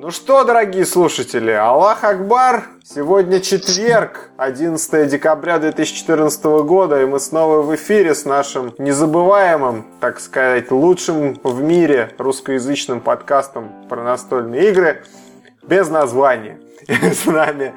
Ну что, дорогие слушатели, Аллах Акбар! Сегодня четверг, 11 декабря 2014 года, и мы снова в эфире с нашим незабываемым, так сказать, лучшим в мире русскоязычным подкастом про настольные игры без названия. С нами,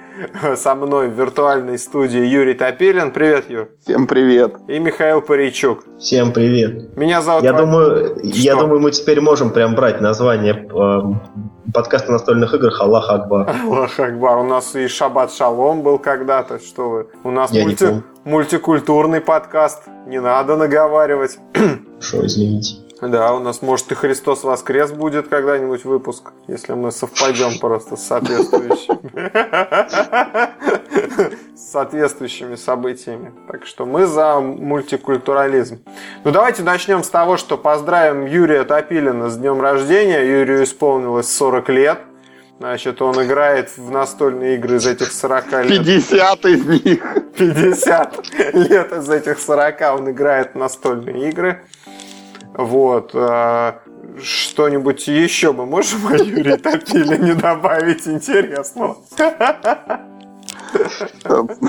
со мной в виртуальной студии Юрий Топилин. Привет, Юр. Всем привет. И Михаил Паричук. Всем привет. Меня зовут... Я, думаю, я думаю, мы теперь можем прям брать название э, подкаста настольных игр Аллах Акбар. Аллах Акбар. У нас и Шаббат Шалом был когда-то. Что вы? У нас мульти... мультикультурный подкаст. Не надо наговаривать. Что, извините. Да, у нас, может, и Христос воскрес будет когда-нибудь выпуск, если мы совпадем просто с соответствующими, с соответствующими событиями. Так что мы за мультикультурализм. Ну, давайте начнем с того, что поздравим Юрия Топилина с днем рождения. Юрию исполнилось 40 лет. Значит, он играет в настольные игры из этих 40 лет. 50 из них. 50 лет из этих 40 он играет в настольные игры. Вот. А, что-нибудь еще мы можем о Юрии Топилине добавить интересного?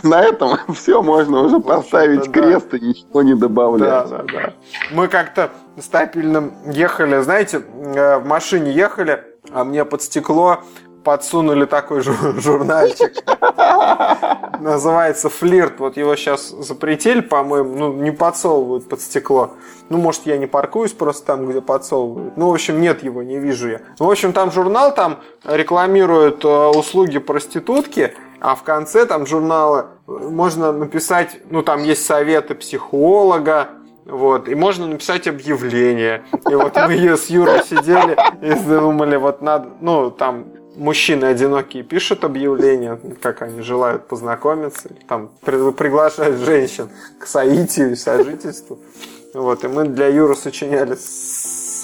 На этом все можно уже поставить крест и ничего не добавлять. Да, да, да. Мы как-то с Топильным ехали, знаете, э, в машине ехали, а мне под стекло подсунули такой журнальчик. Называется «Флирт». Вот его сейчас запретили, по-моему, ну, не подсовывают под стекло. Ну, может, я не паркуюсь просто там, где подсовывают. Ну, в общем, нет его, не вижу я. Ну, в общем, там журнал, там рекламируют э, услуги проститутки, а в конце там журнала можно написать, ну, там есть советы психолога, вот, и можно написать объявление. И вот мы с Юрой сидели и думали, вот надо, ну, там мужчины одинокие пишут объявления, как они желают познакомиться, там приглашают женщин к соитию и сожительству. Вот, и мы для Юры сочиняли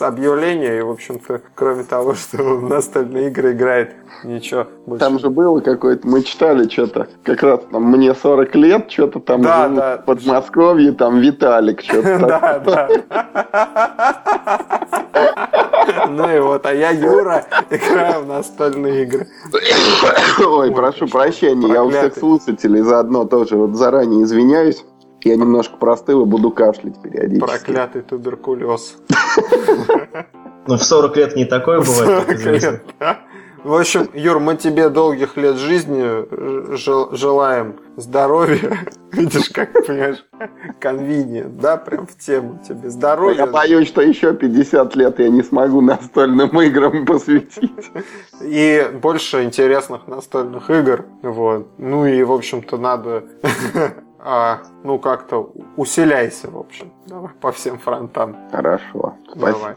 объявления, и, в общем-то, кроме того, что в настольные игры играет, ничего больше. Там же было какое-то, мы читали что-то, как раз там мне 40 лет, что-то там да, да. в Подмосковье, там Виталик что-то. Да, да. Ну и вот, а я Юра, играю в настольные игры. Ой, прошу прощения, я у всех слушателей заодно тоже вот заранее извиняюсь. Я немножко простыл и буду кашлять периодически. Проклятый туберкулез. Ну, в 40 лет не такое бывает, как известно. В общем, Юр, мы тебе долгих лет жизни желаем здоровья. Видишь, как, понимаешь, конвиниент, да, прям в тему тебе здоровья. Я боюсь, что еще 50 лет я не смогу настольным играм посвятить. И больше интересных настольных игр, вот. Ну и, в общем-то, надо а, ну, как-то усиляйся, в общем. Давай по всем фронтам. Хорошо. Давай. Спасибо.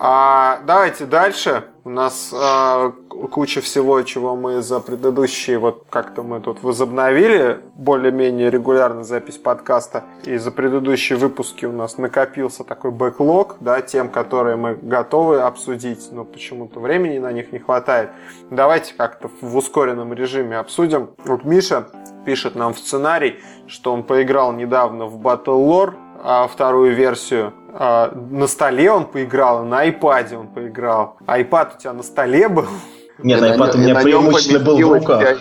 А, давайте дальше. У нас а, куча всего, чего мы за предыдущие, вот как-то мы тут возобновили более-менее регулярно запись подкаста. И за предыдущие выпуски у нас накопился такой бэклог, да, тем, которые мы готовы обсудить, но почему-то времени на них не хватает. Давайте как-то в ускоренном режиме обсудим. Вот Миша пишет нам в сценарий, что он поиграл недавно в Battle Lore, а, вторую версию а, на столе он поиграл, на айпаде он поиграл. Айпад у тебя на столе был? Нет, айпад у меня преимущественно был в руках.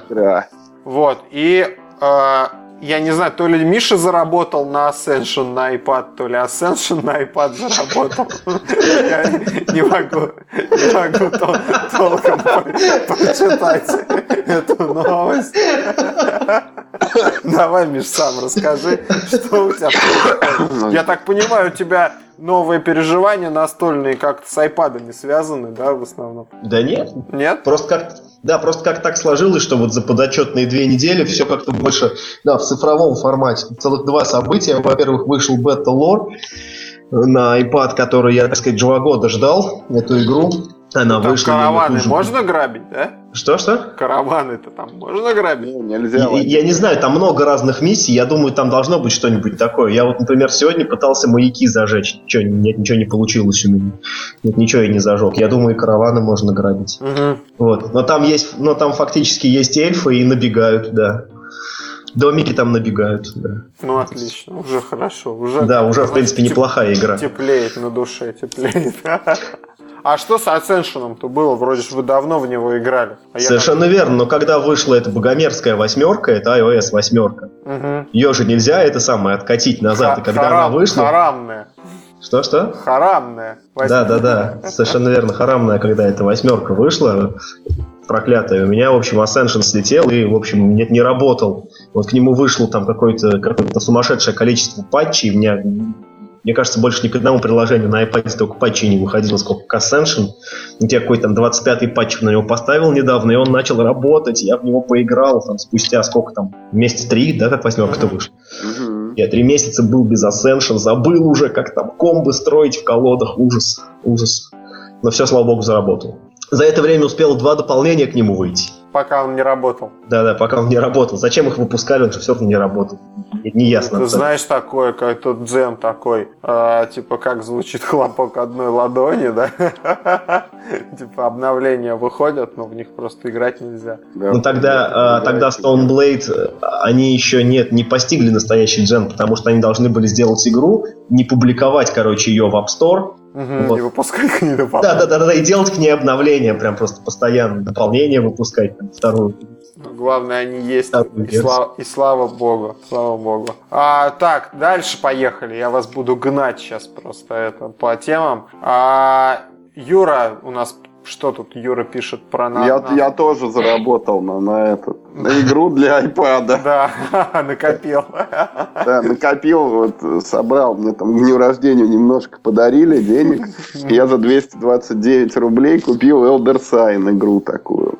Вот, и а, я не знаю, то ли Миша заработал на Ascension на iPad, то ли Ascension на iPad заработал. Я не могу, не могу толком прочитать эту новость. Давай, Миш, сам расскажи, что у тебя. Я так понимаю, у тебя новые переживания настольные как-то с iPad не связаны, да, в основном? Да нет. Нет? Просто как да, просто как так сложилось, что вот за подотчетные две недели все как-то больше да, в цифровом формате. Целых два события. Во-первых, вышел Battle Lore на iPad, который я, так сказать, два года ждал, эту игру. Она там вышла. Караваны можно грабить, да? Что-что? Караваны-то там можно грабить? Ну, нельзя. Я, я не знаю, там много разных миссий. Я думаю, там должно быть что-нибудь такое. Я вот, например, сегодня пытался маяки зажечь. Ничего, нет, ничего не получилось у меня. Нет, ничего я не зажег. Я думаю, и караваны можно грабить. Угу. Вот. Но там есть, но там фактически есть эльфы и набегают, да. Домики там набегают, да. Ну, отлично, уже хорошо. Уже, да, уже, в принципе, неплохая игра. Теплеет на душе, теплеет. А что с Ascension-то было? Вроде же вы давно в него играли. А Совершенно я... верно, но когда вышла эта богомерзкая восьмерка, это iOS восьмерка, угу. ее же нельзя это самое откатить назад. Х- и когда харам, она вышла... Харамная. Что-что? Харамная. Да, да, да. Совершенно верно, харамная, когда эта восьмерка вышла проклятая. У меня, в общем, Ascension слетел и, в общем, нет, не работал. Вот к нему вышло там какое-то какое сумасшедшее количество патчей. У меня, мне кажется, больше ни к одному приложению на iPad столько патчей не выходило, сколько к Ascension. Я какой-то там 25-й патч на него поставил недавно, и он начал работать. Я в него поиграл там спустя сколько там, месяца три, да, как восьмерка-то вышла. Я три месяца был без Ascension, забыл уже, как там комбы строить в колодах. Ужас, ужас. Но все, слава богу, заработал. За это время успело два дополнения к нему выйти. Пока он не работал. Да-да, пока он не работал. Зачем их выпускали, он же все равно не работал. Не ясно. Ты знаешь такое, как тот джем такой, э, типа как звучит хлопок одной ладони, да? Типа обновления выходят, но в них просто играть нельзя. Ну тогда, а, тогда Stone Blade, они еще нет, не постигли настоящий джем, потому что они должны были сделать игру, не публиковать, короче, ее в App Store, Угу, вот. И выпускать к ней дополнение. Да, да, да, да, и делать к ней обновления, прям просто постоянно дополнение выпускать, там, вторую. Ну, главное, они есть, и, слава, и слава богу, слава богу. А, так, дальше поехали, я вас буду гнать сейчас просто это по темам. А, Юра у нас что тут Юра пишет про нас? Я, я тоже заработал на, на, этот, на игру для iPad. Да, накопил. Да, накопил, вот собрал, мне там к дню рождения немножко подарили денег. Я за 229 рублей купил Elder Sign игру такую.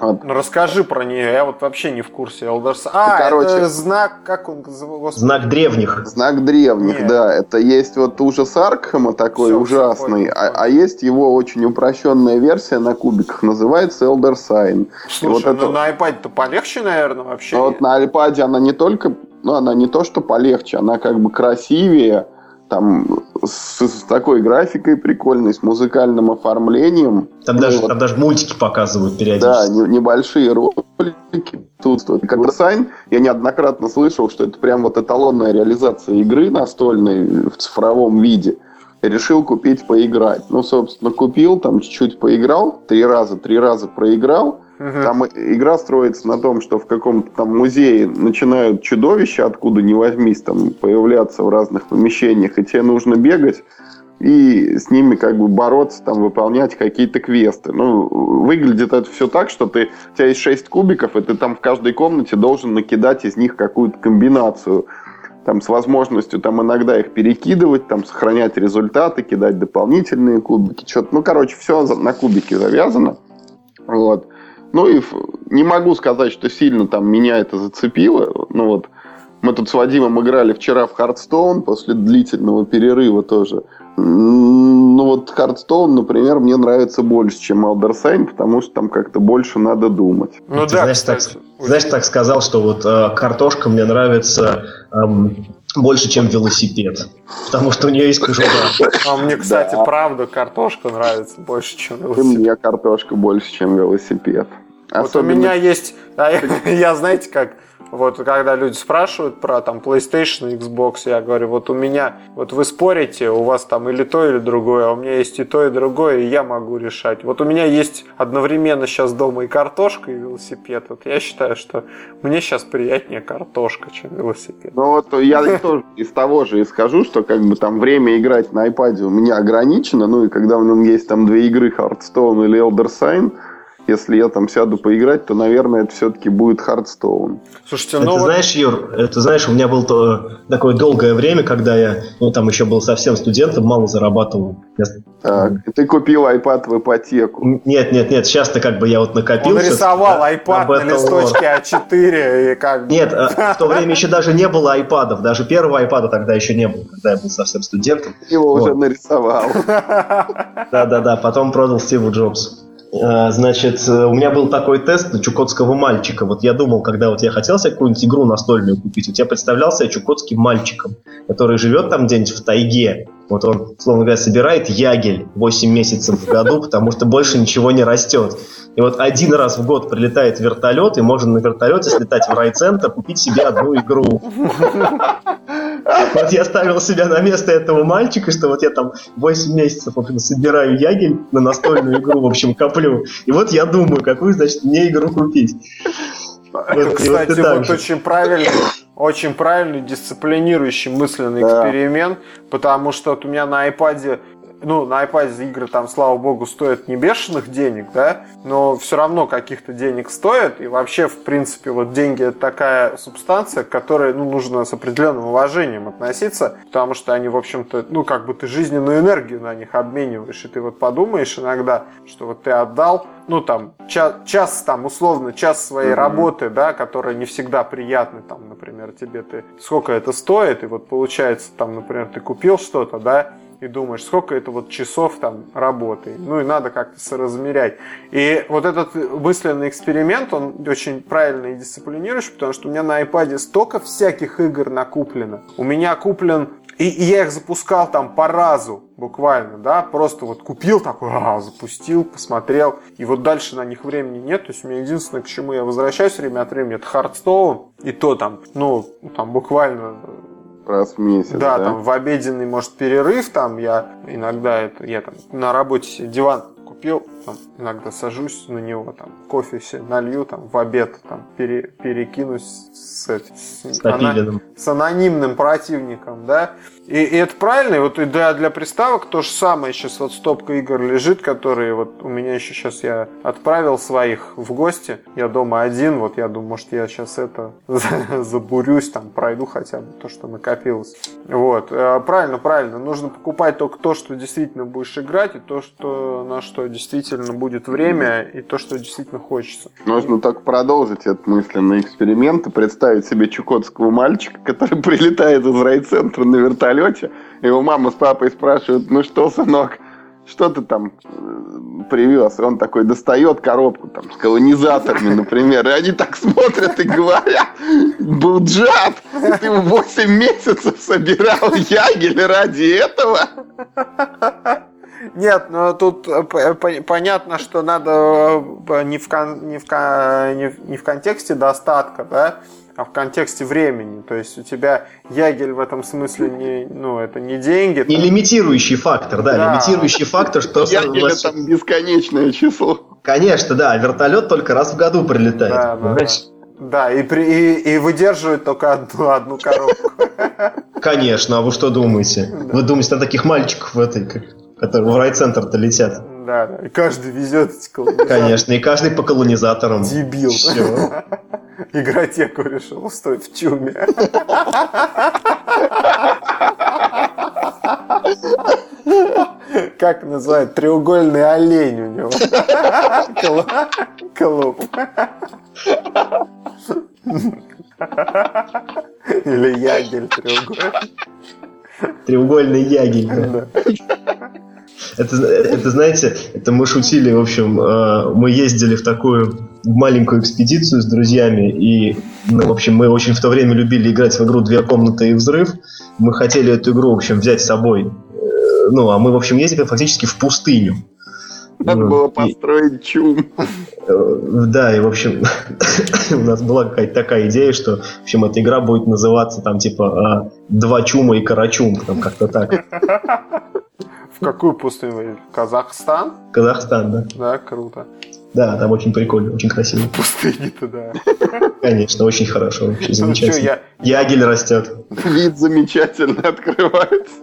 Вот. Ну расскажи про нее, я вот вообще не в курсе. Elder А, ну, короче, это знак, как он называется? Знак древних. Знак древних, Нет. да. Это есть вот ужас Аркхема такой все, ужасный, все а, а есть его очень упрощенная версия на кубиках, называется Elder Sign. Слушай, вот ну это... на iPad-то полегче, наверное, вообще. Вот на iPad она не только, ну она не то, что полегче, она как бы красивее, там с, с такой графикой прикольной, с музыкальным оформлением. Там, ну, даже, вот, там даже мультики показывают периодически. Да, не, небольшие ролики. Тут. Как дизайн, я неоднократно слышал, что это прям вот эталонная реализация игры настольной в цифровом виде. Решил купить, поиграть. Ну, собственно, купил, там чуть-чуть поиграл, три раза, три раза проиграл, Угу. Там игра строится на том, что в каком-то там музее начинают чудовища, откуда ни возьмись, там появляться в разных помещениях, и тебе нужно бегать и с ними как бы бороться, там, выполнять какие-то квесты. Ну, выглядит это все так, что ты, у тебя есть 6 кубиков, и ты там в каждой комнате должен накидать из них какую-то комбинацию там с возможностью там иногда их перекидывать, там сохранять результаты, кидать дополнительные кубики, что-то. Ну, короче, все на кубики завязано. Вот. Ну и не могу сказать, что сильно там меня это зацепило. Ну вот мы тут с Вадимом играли вчера в Hearthstone после длительного перерыва тоже. Ну вот Hearthstone, например, мне нравится больше, чем Sign, потому что там как-то больше надо думать. Ну, Ты да, знаешь, так, знаешь, так сказал, что вот э, картошка мне нравится эм, больше, чем велосипед. Потому что у нее есть кожура. А мне, кстати, да. правда, картошка нравится больше, чем велосипед. И мне картошка больше, чем велосипед. Вот у меня есть, а я, знаете, как вот когда люди спрашивают про там PlayStation Xbox, я говорю, вот у меня, вот вы спорите, у вас там или то, или другое, а у меня есть и то, и другое, и я могу решать. Вот у меня есть одновременно сейчас дома и картошка, и велосипед. Вот я считаю, что мне сейчас приятнее картошка, чем велосипед. Ну вот я тоже из того же и скажу, что как бы там время играть на iPad у меня ограничено, ну и когда в нем есть там две игры Hearthstone или Elder Sign, если я там сяду поиграть, то, наверное, это все-таки будет Хардстоун. Слушайте, ну... Это вот... знаешь, Юр, это знаешь, у меня было то, такое долгое время, когда я, ну, там еще был совсем студентом, мало зарабатывал. Я... Так, ты купил iPad в ипотеку. Нет, нет, нет, сейчас-то как бы я вот накопил. Он рисовал а, iPad на листочке А4 и как Нет, а, в то время еще даже не было iPadов, даже первого iPad тогда еще не было, когда я был совсем студентом. Его уже нарисовал. Да-да-да, потом продал Стиву Джобсу. Э, значит, э, у меня был такой тест на чукотского мальчика. Вот я думал, когда вот я хотел себе какую-нибудь игру настольную купить, вот я представлял себя чукотским мальчиком, который живет там где-нибудь в тайге, Вот он, словно говоря, собирает ягель 8 месяцев в году, потому что больше ничего не растет. И вот один раз в год прилетает вертолет, и можно на вертолете слетать в райцентр, купить себе одну игру. Вот я ставил себя на место этого мальчика, что вот я там 8 месяцев в общем, собираю ягель на настольную игру, в общем, коплю. И вот я думаю, какую, значит, мне игру купить. Это, кстати, вот очень правильный, очень правильный дисциплинирующий мысленный да. эксперимент, потому что вот у меня на iPad ну, на iPad игры там, слава богу, стоят не бешеных денег, да, но все равно каких-то денег стоят, и вообще, в принципе, вот деньги это такая субстанция, к которой, ну, нужно с определенным уважением относиться, потому что они, в общем-то, ну, как бы ты жизненную энергию на них обмениваешь, и ты вот подумаешь иногда, что вот ты отдал, ну, там, час, час там, условно, час своей mm-hmm. работы, да, которая не всегда приятна, там, например, тебе ты, сколько это стоит, и вот получается, там, например, ты купил что-то, да, и думаешь, сколько это вот часов там работы. Ну и надо как-то соразмерять. И вот этот мысленный эксперимент, он очень правильный и дисциплинирующий, потому что у меня на iPad столько всяких игр накуплено. У меня куплен и, и я их запускал там по разу буквально, да, просто вот купил такой, а, запустил, посмотрел, и вот дальше на них времени нет, то есть у меня единственное, к чему я возвращаюсь время от времени, это Hearthstone, и то там, ну, там буквально раз в месяц. Да, да, там в обеденный, может, перерыв, там я иногда это, я там на работе диван купил, там, иногда сажусь на него, там, кофе все налью, там, в обед, там, пере, перекинусь с, с, с, ана, с анонимным противником, да, и, и это правильно, и вот и для, для приставок то же самое, сейчас. Вот стопка игр лежит, которые вот у меня еще сейчас я отправил своих в гости, я дома один, вот я думаю, может я сейчас это забурюсь, там, пройду хотя бы то, что накопилось, вот, э, правильно, правильно, нужно покупать только то, что действительно будешь играть, и то, что, на что действительно будет время и то, что действительно хочется. Нужно так продолжить этот мысленный эксперимент и представить себе чукотского мальчика, который прилетает из райцентра на вертолете. Его мама с папой спрашивают, ну что, сынок, что ты там э, привез? И он такой достает коробку там с колонизаторами, например, и они так смотрят и говорят, Буджат, ты 8 месяцев собирал ягель ради этого? Нет, ну тут э, понятно, что надо э, не в, кон, не, в, не, в, не в контексте достатка, да, а в контексте времени. То есть у тебя ягель в этом смысле не, ну, это не деньги. Не там... лимитирующий фактор, да, да. лимитирующий фактор, что... Ягель это там бесконечное число. Конечно, да, вертолет только раз в году прилетает. Да, да, да. Да, и, при, и, и выдерживает только одну, одну коробку. Конечно, а вы что думаете? Вы думаете, на таких мальчиков в этой, которые в райцентр-то летят. Да, да, и каждый везет эти колонизаторы. Конечно, и каждый по колонизаторам. Дебил. Все. Игротеку решил устроить в чуме. Как называют? Треугольный олень у него. Клуб. Или ягель треугольный. Треугольный ягель. Да. Это, это, знаете, это мы шутили, в общем, э, мы ездили в такую маленькую экспедицию с друзьями, и, ну, в общем, мы очень в то время любили играть в игру «Две комнаты и взрыв». Мы хотели эту игру, в общем, взять с собой. Э, ну, а мы, в общем, ездили фактически в пустыню. Надо ну, было построить и, чум. Э, да, и, в общем, у нас была какая-то такая идея, что, в общем, эта игра будет называться там, типа, «Два чума и карачум», там как-то так. В какую пустыню? Казахстан? Казахстан, да. Да, круто. Да, там очень прикольно, очень красиво. В пустыне-то, да. Конечно, очень хорошо, вообще ну, замечательно. Что, я... Ягель растет. Вид замечательно открывается.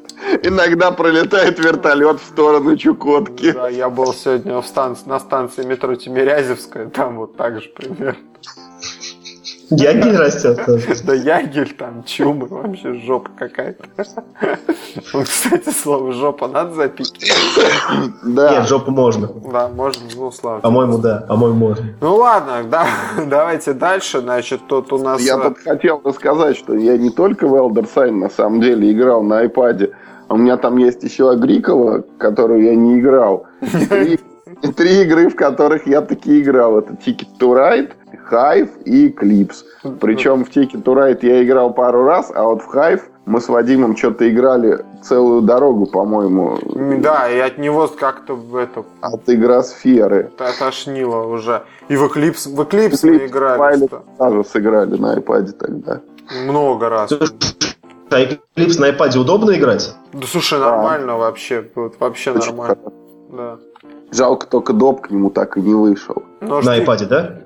Иногда пролетает вертолет в сторону Чукотки. Да, я был сегодня в станции, на станции метро Тимирязевская, там вот так же примерно. Ягель растет тоже. Да ягель там, чумы, вообще жопа какая-то. Кстати, слово жопа надо запить. Да. Нет, жопу можно. Да, можно, ну, слава По-моему, да, по-моему, можно. Ну ладно, да, давайте дальше. Значит, тут у нас... Я тут хотел рассказать, что я не только в Elder Sign на самом деле играл на iPad, а у меня там есть еще Агрикова, которую я не играл. И три игры, в которых я таки играл. Это Ticket to Ride, Hive и Clips. Причем в Ticket to Ride я играл пару раз, а вот в Hive Мы с Вадимом что-то играли целую дорогу, по-моему. Да, и от него как-то в это... От игросферы. Тошнило уже. И в Eclipse, в Eclipse, Eclipse мы играли. Тоже сыграли на iPad тогда. Много раз. А Eclipse на iPad удобно играть? Да слушай, нормально да. вообще. Вот, вообще нормально. Да. Жалко, только доп к нему так и не вышел. Ну, на iPad, да?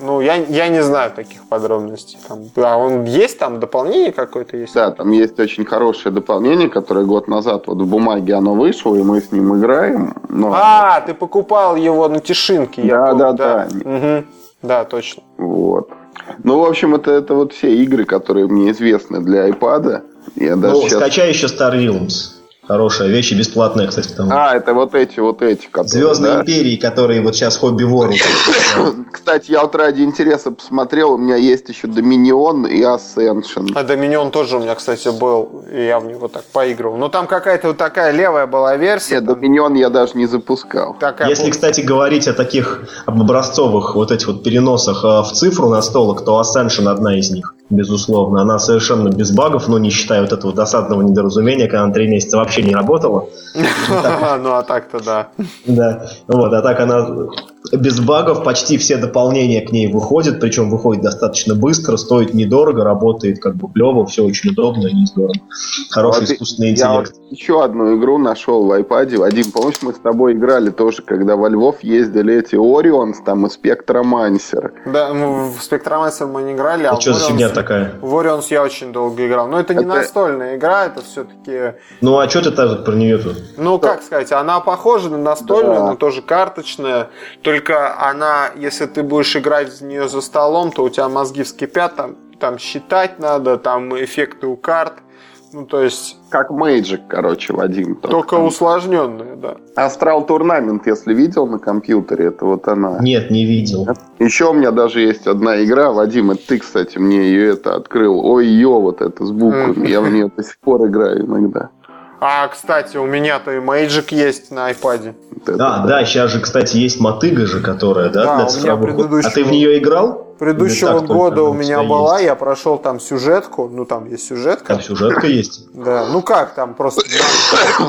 Ну, я, я не знаю таких подробностей. Там, а он есть там дополнение какое-то есть? Да, там есть очень хорошее дополнение, которое год назад вот в бумаге оно вышло, и мы с ним играем. Но... А, ты покупал его на Тишинке, я да, помню. Да, да, да. Угу. Да, точно. Вот. Ну, в общем, это, это вот все игры, которые мне известны для iPad. Я даже ну, сейчас... скачай еще Star Realms. Хорошая вещь и бесплатная, кстати. Там. А, это вот эти, вот эти. Которые, Звездные да? империи, которые вот сейчас хобби вору. Кстати, я вот ради интереса посмотрел, у меня есть еще Доминион и Ascension. А Доминион тоже у меня, кстати, был, и я в него так поигрывал. Но там какая-то вот такая левая была версия. Нет, Доминион я даже не запускал. Такая Если, кстати, говорить о таких образцовых вот этих вот переносах а, в цифру на столок, то Ascension одна из них безусловно. Она совершенно без багов, но не считая вот этого досадного недоразумения, когда она три месяца вообще не работала. Ну, а так-то да. Да, вот, а так она без багов, почти все дополнения к ней выходят, причем выходит достаточно быстро, стоит недорого, работает как бы клево, все очень удобно и здорово. Хороший искусственный интеллект. еще одну игру нашел в iPad. Вадим, помнишь, мы с тобой играли тоже, когда во Львов ездили эти Orion's там и Spectromancer. Да, в Spectromancer мы не играли, а что за фигня такая? В Orion's я очень долго играл. Но это не это... настольная игра, это все-таки... Ну, а что ты так про нее тут? Ну, как сказать, она похожа на настольную, да. но тоже карточная. Только она, если ты будешь играть в нее за столом, то у тебя мозги вскипят, там, там считать надо, там эффекты у карт. Ну, то есть... Как Magic, короче, Вадим. Только, только усложненные, да. Астрал Турнамент, если видел на компьютере, это вот она. Нет, не видел. Еще у меня даже есть одна игра, Вадим, это ты, кстати, мне ее это открыл. Ой-ё, вот это с буквами. Я в нее до сих пор играю иногда. А, кстати, у меня-то и Magic есть на iPad. Да, да, да, сейчас же, кстати, есть мотыга же, которая, да, да для цифровых. Предыдущего... А ты в нее играл? Предыдущего года у меня была, я прошел там сюжетку, ну там есть сюжетка. Там сюжетка есть? Да, ну как там просто...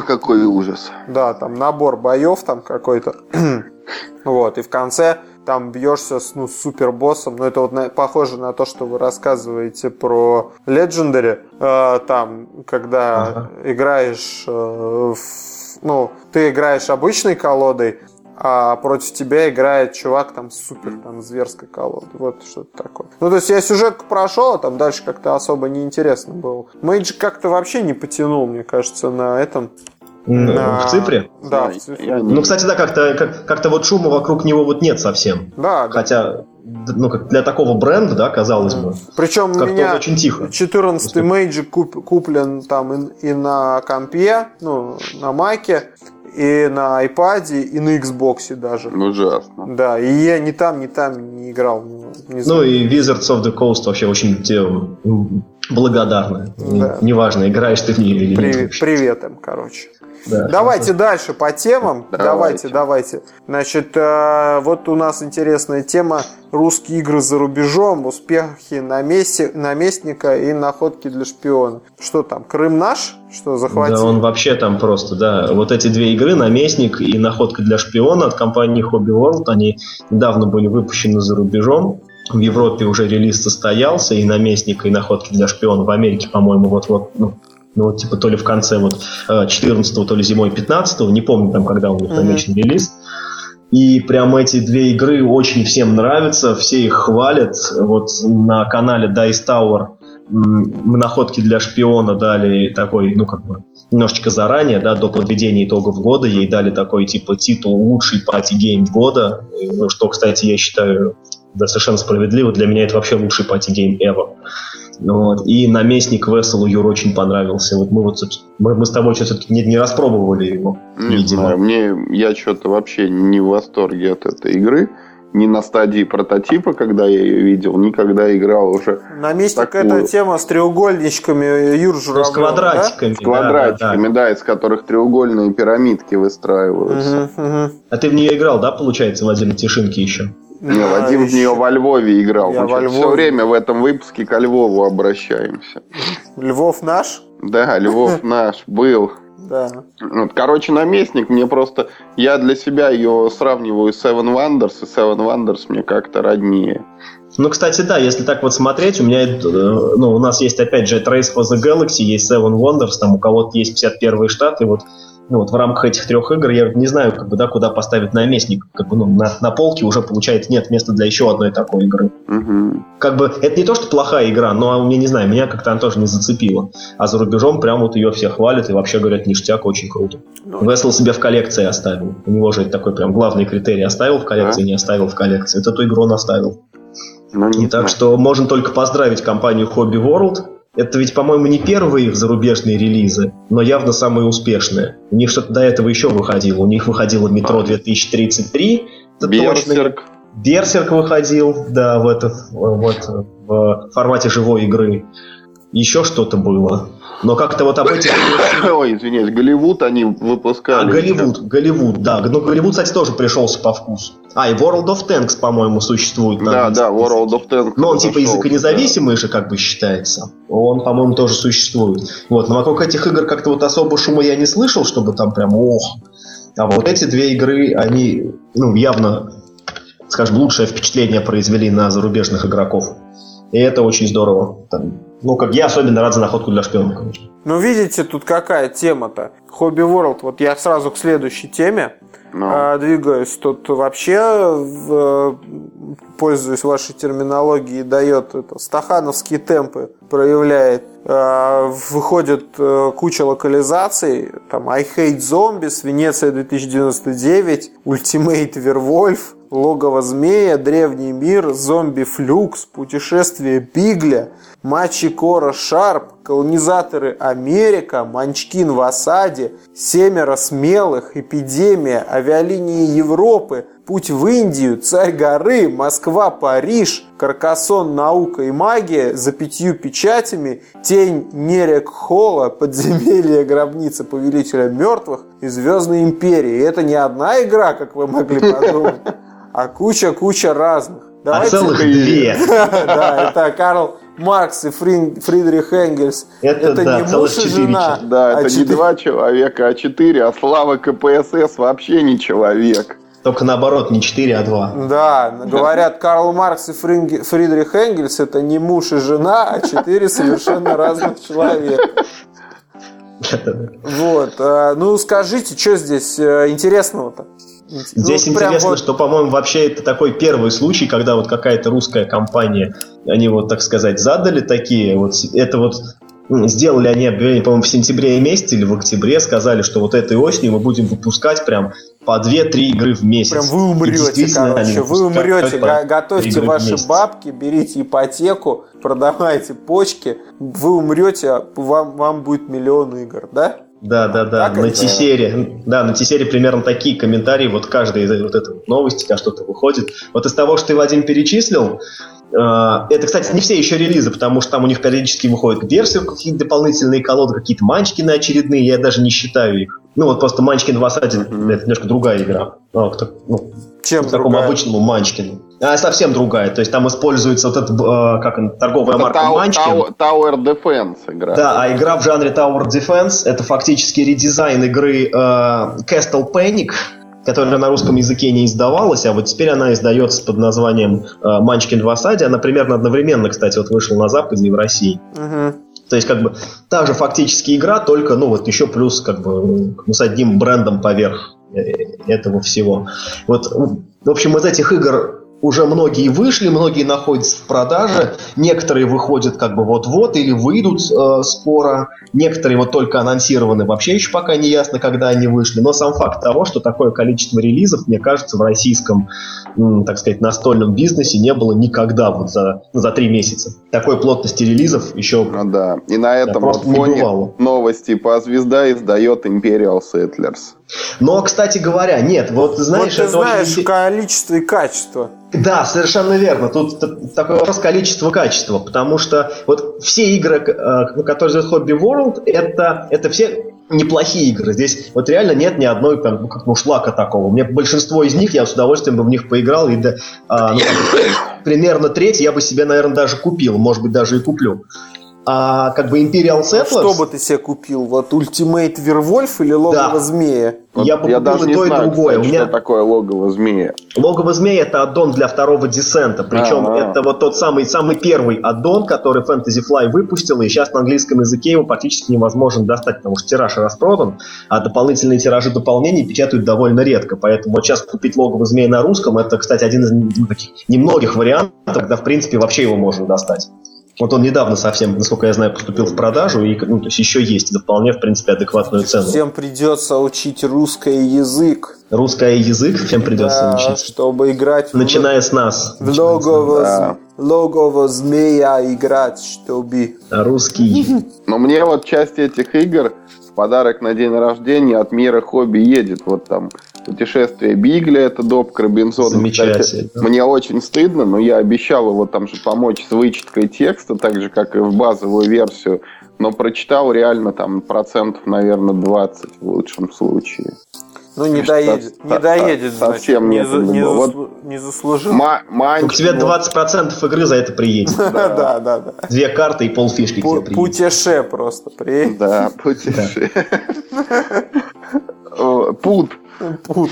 Какой ужас. Да, там набор боев там какой-то. Вот, и в конце там бьешься с ну, супер боссом. Ну, это вот на, похоже на то, что вы рассказываете про Legendary. Э, там, когда ага. играешь э, в, ну, ты играешь обычной колодой, а против тебя играет чувак там супер, там, зверской колоды. Вот что-то такое. Ну, то есть я сюжетку прошел, а там дальше как-то особо неинтересно было. Мэйджик как-то вообще не потянул, мне кажется, на этом. На... В цифре? Да, в цифре. Ну, кстати, да, как-то как, как вот шума вокруг него вот нет совсем. Да. Хотя, ну, как для такого бренда, да, казалось бы. Причем у меня очень тихо. 14-й Magic куп, куплен там и, и на компе, ну, на маке, и на iPad, и на Xbox даже. Ужасно. Да, и я ни там, ни там не играл. Не ну и Wizards of the Coast вообще очень благодарны. Да. Неважно, играешь ты в нее или Привет, нет. Привет им, короче. Да, давайте хорошо. дальше по темам. Давайте, давайте. давайте. Значит, э, вот у нас интересная тема русские игры за рубежом, успехи на месте, наместника и находки для шпиона. Что там, Крым наш? Что захватил? Да, он вообще там просто, да. Вот эти две игры, наместник и находка для шпиона от компании Hobby World, они недавно были выпущены за рубежом. В Европе уже релиз состоялся, и наместник, и находки для шпиона в Америке, по-моему, вот-вот ну, ну, вот, типа, то ли в конце вот 14 то ли зимой 15 не помню там, когда у них намечен mm-hmm. релиз. И прям эти две игры очень всем нравятся, все их хвалят. Вот на канале Dice Tower мы находки для шпиона дали такой, ну, как бы, немножечко заранее, да, до подведения итогов года, ей дали такой, типа, титул лучший party game года, ну, что, кстати, я считаю да, совершенно справедливо. Для меня это вообще лучший party game ever. Вот. И наместник Веселу Юр очень понравился. Вот мы вот мы, мы с тобой все-таки не, не распробовали его. Не видимо. знаю, мне я что-то вообще не в восторге от этой игры. Ни на стадии прототипа, когда я ее видел, никогда играл уже. Наместник такую... это тема с треугольничками Юр Журавлев, С квадратиками. Да? С квадратиками, да, да, да. из которых треугольные пирамидки выстраиваются. Угу, угу. А ты в нее играл, да, получается, Вадим Тишинки еще? Не, Вадим в нее во Львове играл. Я Мы во Львове. все время в этом выпуске к Львову обращаемся. Львов наш? Да, Львов наш был. Да. Вот, короче, наместник мне просто... Я для себя ее сравниваю с Seven Wonders, и Seven Wonders мне как-то роднее. Ну, кстати, да, если так вот смотреть, у меня, э, ну, у нас есть, опять же, Trace for the Galaxy, есть Seven Wonders, там у кого-то есть 51 штат, и вот ну, вот в рамках этих трех игр я не знаю, как бы, да, куда поставить наместник. Как бы, ну, на, на полке уже, получается, нет места для еще одной такой игры. Угу. Как бы, это не то, что плохая игра, но, я не знаю, меня как-то она тоже не зацепила. А за рубежом прям вот ее все хвалят и вообще говорят, ништяк, очень круто. Ну, Весел себе в коллекции оставил. У него же это такой прям главный критерий. Оставил в коллекции, а? не оставил в коллекции. Вот эту игру он оставил. Ну, не так знаю. что можно только поздравить компанию Hobby World это ведь, по-моему, не первые их зарубежные релизы, но явно самые успешные. У них что-то до этого еще выходило. У них выходило «Метро 2033». Берсерк. Берсерк выходил, да, в, это, вот, в формате живой игры. Еще что-то было. Но как-то вот об этих... Ой, извиняюсь, Голливуд они выпускали. А, Голливуд, Голливуд, да. Но Голливуд, кстати, тоже пришелся по вкусу. А, и World of Tanks, по-моему, существует. Да, да, World of Tanks. Но он типа языконезависимый же как бы считается. Он, по-моему, тоже существует. Вот, но вокруг этих игр как-то вот особо шума я не слышал, чтобы там прям ох. А вот эти две игры, они, ну, явно, скажем, лучшее впечатление произвели на зарубежных игроков. И это очень здорово. Там, ну, как я особенно рад за находку для шпионов, конечно. Ну, видите, тут какая тема-то. Хобби World, вот я сразу к следующей теме no. Ну. э, двигаюсь. Тут вообще, пользуясь вашей терминологией, дает это, стахановские темпы, проявляет. Э, выходит э, куча локализаций. Там I Hate Zombies, Венеция 2099, Ultimate Werewolf, Логово змея, Древний мир, Зомби Флюкс, Путешествие Бигля, Мачи Кора Шарп, Колонизаторы Америка, Манчкин в осаде, Семеро смелых, Эпидемия, Авиалинии Европы, Путь в Индию, Царь горы, Москва, Париж, Каркасон, Наука и магия, За пятью печатями, Тень Нерек Холла, Подземелье гробница Повелителя мертвых и Звездной империи. И это не одна игра, как вы могли подумать а куча-куча разных. А Давайте... А целых две. Да, это Карл Маркс и Фридрих Энгельс. Это, это да, не муж и жена. Да, а это 4... не два человека, а четыре. А Слава КПСС вообще не человек. Только наоборот, не четыре, а два. Да, говорят, Карл Маркс и Фридрих Энгельс это не муж и жена, а четыре совершенно разных человека. Вот. А, ну, скажите, что здесь э, интересного-то? Здесь ну, интересно, вот... что, по-моему, вообще это такой первый случай, когда вот какая-то русская компания, они вот, так сказать, задали такие, вот это вот сделали они объявление, по-моему, в сентябре месяце или в октябре, сказали, что вот этой осенью мы будем выпускать прям по 2-3 игры в месяц. Прям вы умрете, короче, вы умрете, готовьте ваши бабки, берите ипотеку, продавайте почки, вы умрете, вам, вам будет миллион игр, да? Да, да, да. на Тисере, да, на Тисере примерно такие комментарии, вот каждой из вот этой новости, когда что-то выходит. Вот из того, что ты, Вадим, перечислил, э, это, кстати, не все еще релизы, потому что там у них периодически выходят версии, какие-то дополнительные колоды, какие-то манчкины очередные, я даже не считаю их. Ну, вот просто Манчкин в осаде mm-hmm. это немножко другая игра. Ну, ну, Чем к такому обычному Манчкину. А, совсем другая. То есть там используется вот эта, э, как он, торговая это марка тау, Munchkin. Tower Defense игра. Да, а игра в жанре Tower Defense это фактически редизайн игры э, Castle Panic, которая на русском языке не издавалась, а вот теперь она издается под названием э, Манчкин в осаде. Она примерно одновременно, кстати, вот вышла на Западе и в России. Угу. То есть, как бы, та же фактически игра, только, ну, вот еще плюс, как бы, ну, с одним брендом поверх этого всего. Вот, в общем, из этих игр уже многие вышли, многие находятся в продаже, некоторые выходят как бы вот-вот или выйдут э, скоро, некоторые вот только анонсированы, вообще еще пока не ясно, когда они вышли, но сам факт того, что такое количество релизов, мне кажется, в российском, м, так сказать, настольном бизнесе не было никогда вот за, за три месяца. Такой плотности релизов еще ну, да. И на этом да, фоне новости по звезда издает Imperial Settlers. Но, кстати говоря, нет, вот знаешь... Вот ты знаешь очень... количество и качество. Да, совершенно верно. Тут такой вопрос количества-качества, потому что вот все игры, э, которые за Hobby World, это, это все неплохие игры. Здесь вот реально нет ни одной там, ну, как ну, шлака такого. Мне большинство из них я с удовольствием бы в них поиграл, и да, а, ну, примерно треть я бы себе, наверное, даже купил, может быть, даже и куплю. А как бы Imperial Settlers... Что бы ты себе купил? Вот Ultimate Werewolf или Логово Да. Змея? Вот Я бы я купил даже и не то, и знаю, другое. кстати, У меня- что такое логово змея. Логово змея это аддон для второго десента. Причем А-а. это вот тот самый самый первый аддон, который Fantasy Fly выпустила, и сейчас на английском языке его практически невозможно достать, потому что тираж распродан, а дополнительные тиражи дополнений печатают довольно редко. Поэтому вот сейчас купить логово змея на русском это, кстати, один из немногих вариантов, когда в принципе вообще его можно достать. Вот он недавно совсем, насколько я знаю, поступил в продажу, и ну, то есть еще есть за вполне, в принципе, адекватную цену. Всем придется учить русский язык, Русский язык, чем придется да, учить. чтобы играть в- Начиная с нас. в логово, Да. логово змея играть, чтобы... А Русский. Но мне вот часть этих игр в подарок на день рождения от мира хобби едет. Вот там путешествие Бигля, это допка Робинзона. Замечательно. Кстати, мне очень стыдно, но я обещал его там же помочь с вычеткой текста, так же, как и в базовую версию. Но прочитал реально там процентов, наверное, 20 в лучшем случае. Ну, не доедет, не со- доедет, значит, совсем не, за- не, было. Вот- не заслужил. Ма- Ну, Манчик, к тебе вот, 20% игры за это приедет. Да, да, да. Две карты и полфишки к тебе приедет. Путеше просто, приедет. Да, путеше. Пут. Пут.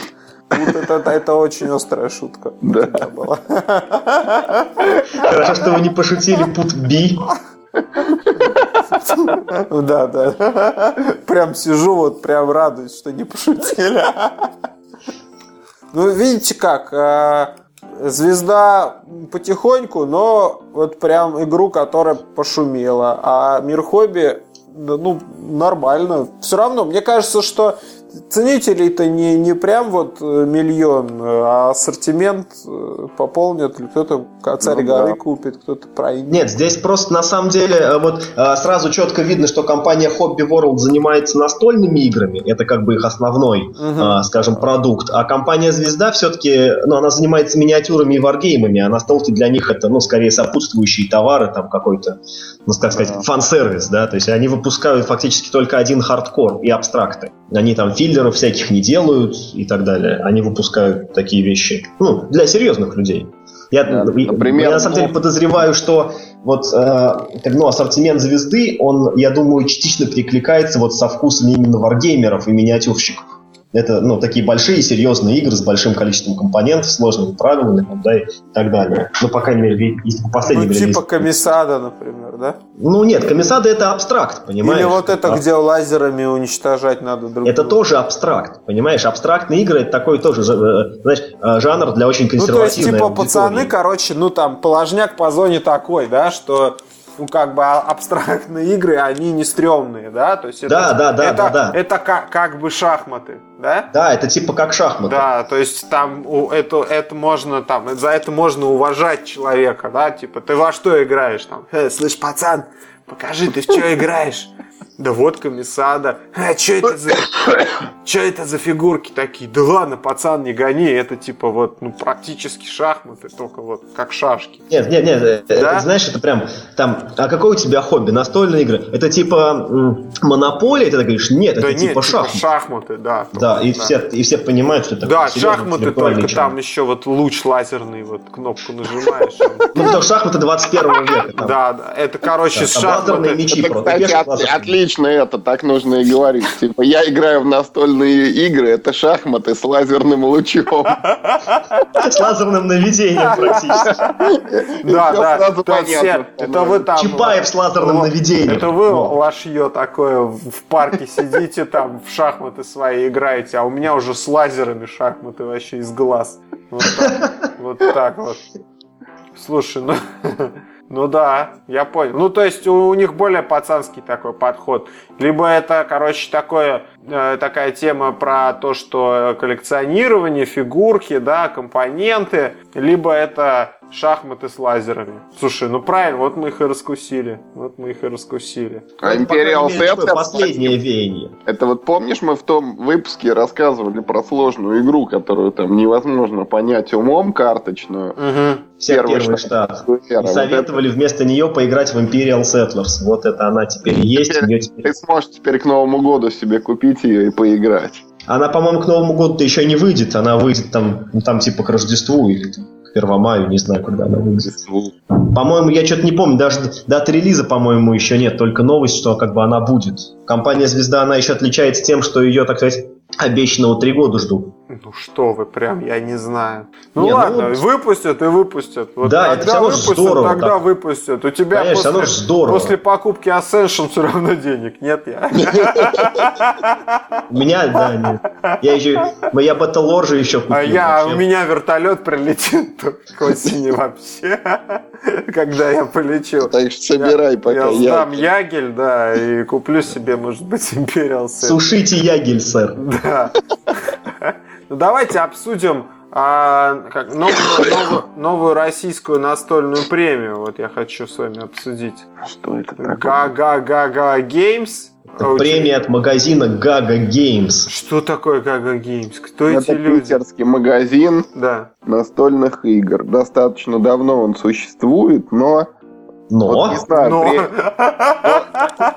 Пут это, это очень острая шутка. Да. была. Хорошо, что вы не пошутили пут би. Да, да. Прям сижу, вот прям радуюсь, что не пошутили. Ну, видите как, э, звезда потихоньку, но вот прям игру, которая пошумела. А мир хобби, ну, нормально. Все равно, мне кажется, что ценителей-то не, не прям вот э, миллион, э, а ассортимент э, пополнят, кто-то царь Ну горы да. купит, кто-то пройдет. Нет, здесь просто на самом деле вот сразу четко видно, что компания Hobby World занимается настольными играми. Это как бы их основной, э, скажем, продукт. А компания Звезда все-таки, ну, она занимается миниатюрами и варгеймами, а настолки для них это, ну, скорее сопутствующие товары, там какой-то, ну, как сказать, Да. фан-сервис, да, то есть они выпускают фактически только один хардкор и абстракты. Они там филлеров всяких не делают и так далее. Они выпускают такие вещи, ну, для серьезных людей. Я, Да, например, я на самом ну- деле подозреваю, что вот э, ну, ассортимент звезды, он, я думаю, частично перекликается вот со вкусами именно варгеймеров и миниатюрщиков. Это ну, такие большие, серьезные игры с большим количеством компонентов, сложными правилами там, да, и так далее. Ну, по крайней мере, если по последней Ну, типа комиссада, например, да? Ну, нет, комиссада это абстракт, понимаешь? Или вот это, А- где лазерами уничтожать надо друг Это друга. тоже абстракт, понимаешь? Абстрактные игры это такой тоже, э, знаешь, э, жанр для очень Ну, то есть, консервативной типа, аудитории. пацаны, короче, ну, там, положняк по зоне такой, да, что, ну, как бы, а- абстрактные игры, они не стрёмные, да? То есть, это, Да, да, да, это, да, да. Это как, как бы шахматы, да? Да, это типа как шахматы. Да, то есть там это, это можно там, за это можно уважать человека, да, типа ты во что играешь там? «Э, слышь, пацан, покажи, ты в что играешь? Да вот комиссада. А, что это за... Что это за фигурки такие? Да ладно, пацан, не гони, это типа вот, ну, практически шахматы, только вот как шашки. Нет, нет, нет, э, Да? это, знаешь, это прям там, а какое у тебя хобби? Настольные игры? Это типа монополия, ты так говоришь? Нет, да это нет, типа типа шахматы. шахматы, да. Да, и да. все, и все понимают, что это Да, серьезный шахматы только жанр. там еще вот луч лазерный, вот кнопку нажимаешь. Ну, потому шахматы 21 века. Да, да, это, короче, Да, там лазерные шахматы. мечи. Просто. кстати, Пешка от- лазерная. Отлично это, так нужно и говорить. Типа, я играю в настольные игры, это шахматы с лазерным лучом. С лазерным наведением практически. Да, да, все, это вы там... Чапаев с лазерным Вот, наведением. Это вы Вот. лошье такое в парке сидите там в шахматы свои играете, а у меня уже с лазерами шахматы вообще из глаз. Вот. Так вот. Слушай, ну... Ну да, я понял. Ну, то есть у, них более пацанский такой подход. Либо это, короче, такое, э, такая тема про то, что коллекционирование, фигурки, да, компоненты, либо это шахматы с лазерами. Слушай, ну правильно, вот мы их и раскусили. Вот мы их и раскусили. А Imperial Settlers, Последнее веяние. Это вот помнишь, мы в том выпуске рассказывали про сложную игру, которую там невозможно понять умом карточную. Угу. Первый первый штат. штат. Вера, И вот советовали вместо нее поиграть в Imperial Settlers. Вот это она теперь есть. Теперь теперь- Ты сможешь теперь к Новому году себе купить ее и поиграть. Она, по-моему, к Новому году-то еще не выйдет. Она выйдет там, ну, там типа к Рождеству или там, Первомаю, не знаю, когда она выйдет. По-моему, я что-то не помню, даже даты релиза, по-моему, еще нет, только новость, что как бы она будет. Компания «Звезда», она еще отличается тем, что ее, так сказать, обещанного три года жду. Ну что вы, прям, я не знаю. Ну не, ну ладно, ну, выпустят и выпустят. Вот да, это все выпустят, здорово. Тогда так. выпустят. У тебя Конечно, после, здорово. после покупки Ascension все равно денег нет, я. У меня, да, нет. Я еще, я Battle же еще купил. А я, у меня вертолет прилетит к осени вообще, когда я полечу. Так что собирай пока. Я сдам Ягель, да, и куплю себе, может быть, Imperial Сушите Ягель, сэр. Да. Ну давайте обсудим а, как, новую, новую, новую российскую настольную премию. Вот я хочу с вами обсудить. Что это такое? Га-га-га-га Games. Премия от магазина Гага Games. Что такое Гага Games? Кто это эти люди? Это питерский магазин да. настольных игр. Достаточно давно он существует, но но? Вот, не знаю, но... При...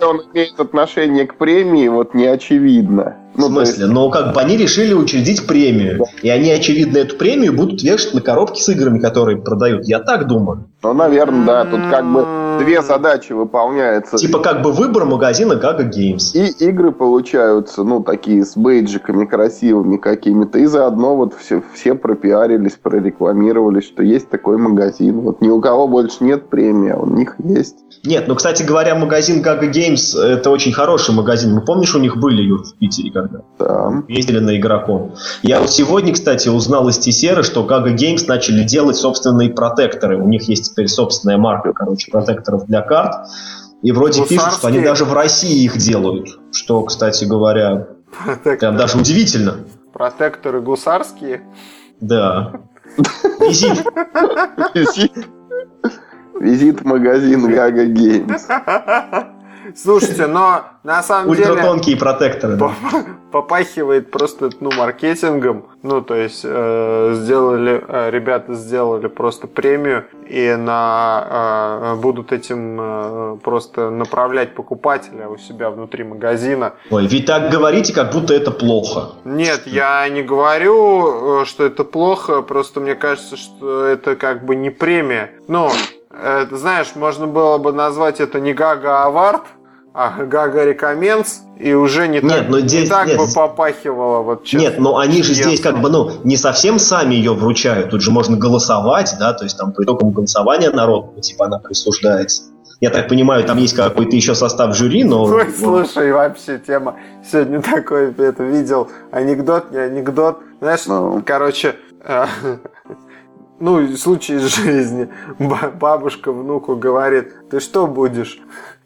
но он имеет отношение к премии, вот не очевидно. Ну, в смысле? Есть... Ну, как бы они решили учредить премию. Да. И они, очевидно, эту премию будут вешать на коробки с играми, которые продают. Я так думаю. Ну, наверное, да. Тут как бы две задачи выполняются. Типа как бы выбор магазина Gaga Games. И игры получаются, ну, такие с бейджиками красивыми какими-то. И заодно вот все, все пропиарились, прорекламировали, что есть такой магазин. Вот ни у кого больше нет премии, а у них есть. Нет, ну, кстати говоря, магазин Gaga Games это очень хороший магазин. Мы помнишь, у них были, Юр, в Питере когда? Да. Ездили на игроком. Я сегодня, кстати, узнал из Тесеры, что Gaga Games начали делать собственные протекторы. У них есть теперь собственная марка, короче, протекторов для карт. И вроде Гусарские. пишут, что они даже в России их делают. Что, кстати говоря, Протекторы. прям даже удивительно. Протекторы гусарские? Да. Визит. Визит в магазин Gaga Games. Слушайте, но на самом деле... Ультратонкие протекторы. Да. Попахивает просто ну, маркетингом. Ну, то есть э, сделали, э, ребята сделали просто премию и на, э, будут этим э, просто направлять покупателя у себя внутри магазина. Ой, ведь так говорите, как будто это плохо. Нет, я не говорю, э, что это плохо, просто мне кажется, что это как бы не премия. Ну, это, знаешь, можно было бы назвать это не Гага Авард, а Гага Рекоменс, и уже не нет, так, но здесь, не так нет, бы попахивало вот честно. Нет, но они же здесь как бы, ну, не совсем сами ее вручают, тут же можно голосовать, да, то есть там по итогам голосования народ, ну, типа, она присуждается. Я так понимаю, там есть какой-то еще состав жюри, но... Ой, слушай, вообще тема... Сегодня такой, это видел, анекдот, не анекдот. Знаешь, ну. короче, э, ну, случай из жизни. Бабушка внуку говорит, ты что будешь?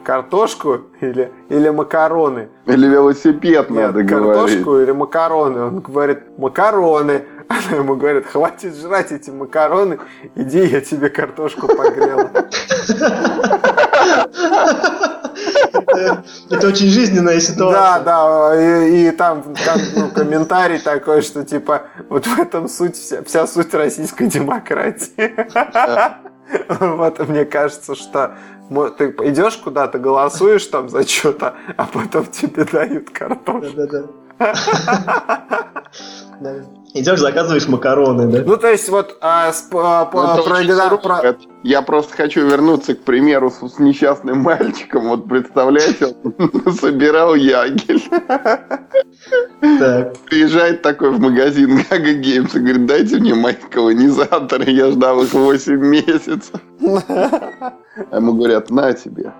Картошку или, или макароны? Или велосипед Нет, надо картошку говорить. Картошку или макароны? Он говорит, макароны. Она ему говорит, хватит жрать эти макароны, иди, я тебе картошку погрела. Это очень жизненная ситуация. Да, да, и, и там, там ну, комментарий такой, что типа вот в этом суть, вся, вся суть российской демократии. Вот, мне кажется, что ты идешь куда-то, голосуешь там за что-то, а потом тебе дают картошку. Да-да-да. Идешь, заказываешь макароны, да? Ну, то есть, вот а, с, а, ну, про, про... Я просто хочу вернуться к примеру с, с несчастным мальчиком. Вот представляете, он собирал ягель. Так. Приезжает такой в магазин Гага Геймс и говорит, дайте мне мои колонизаторы, я ждал их 8 месяцев. А ему говорят, на тебе.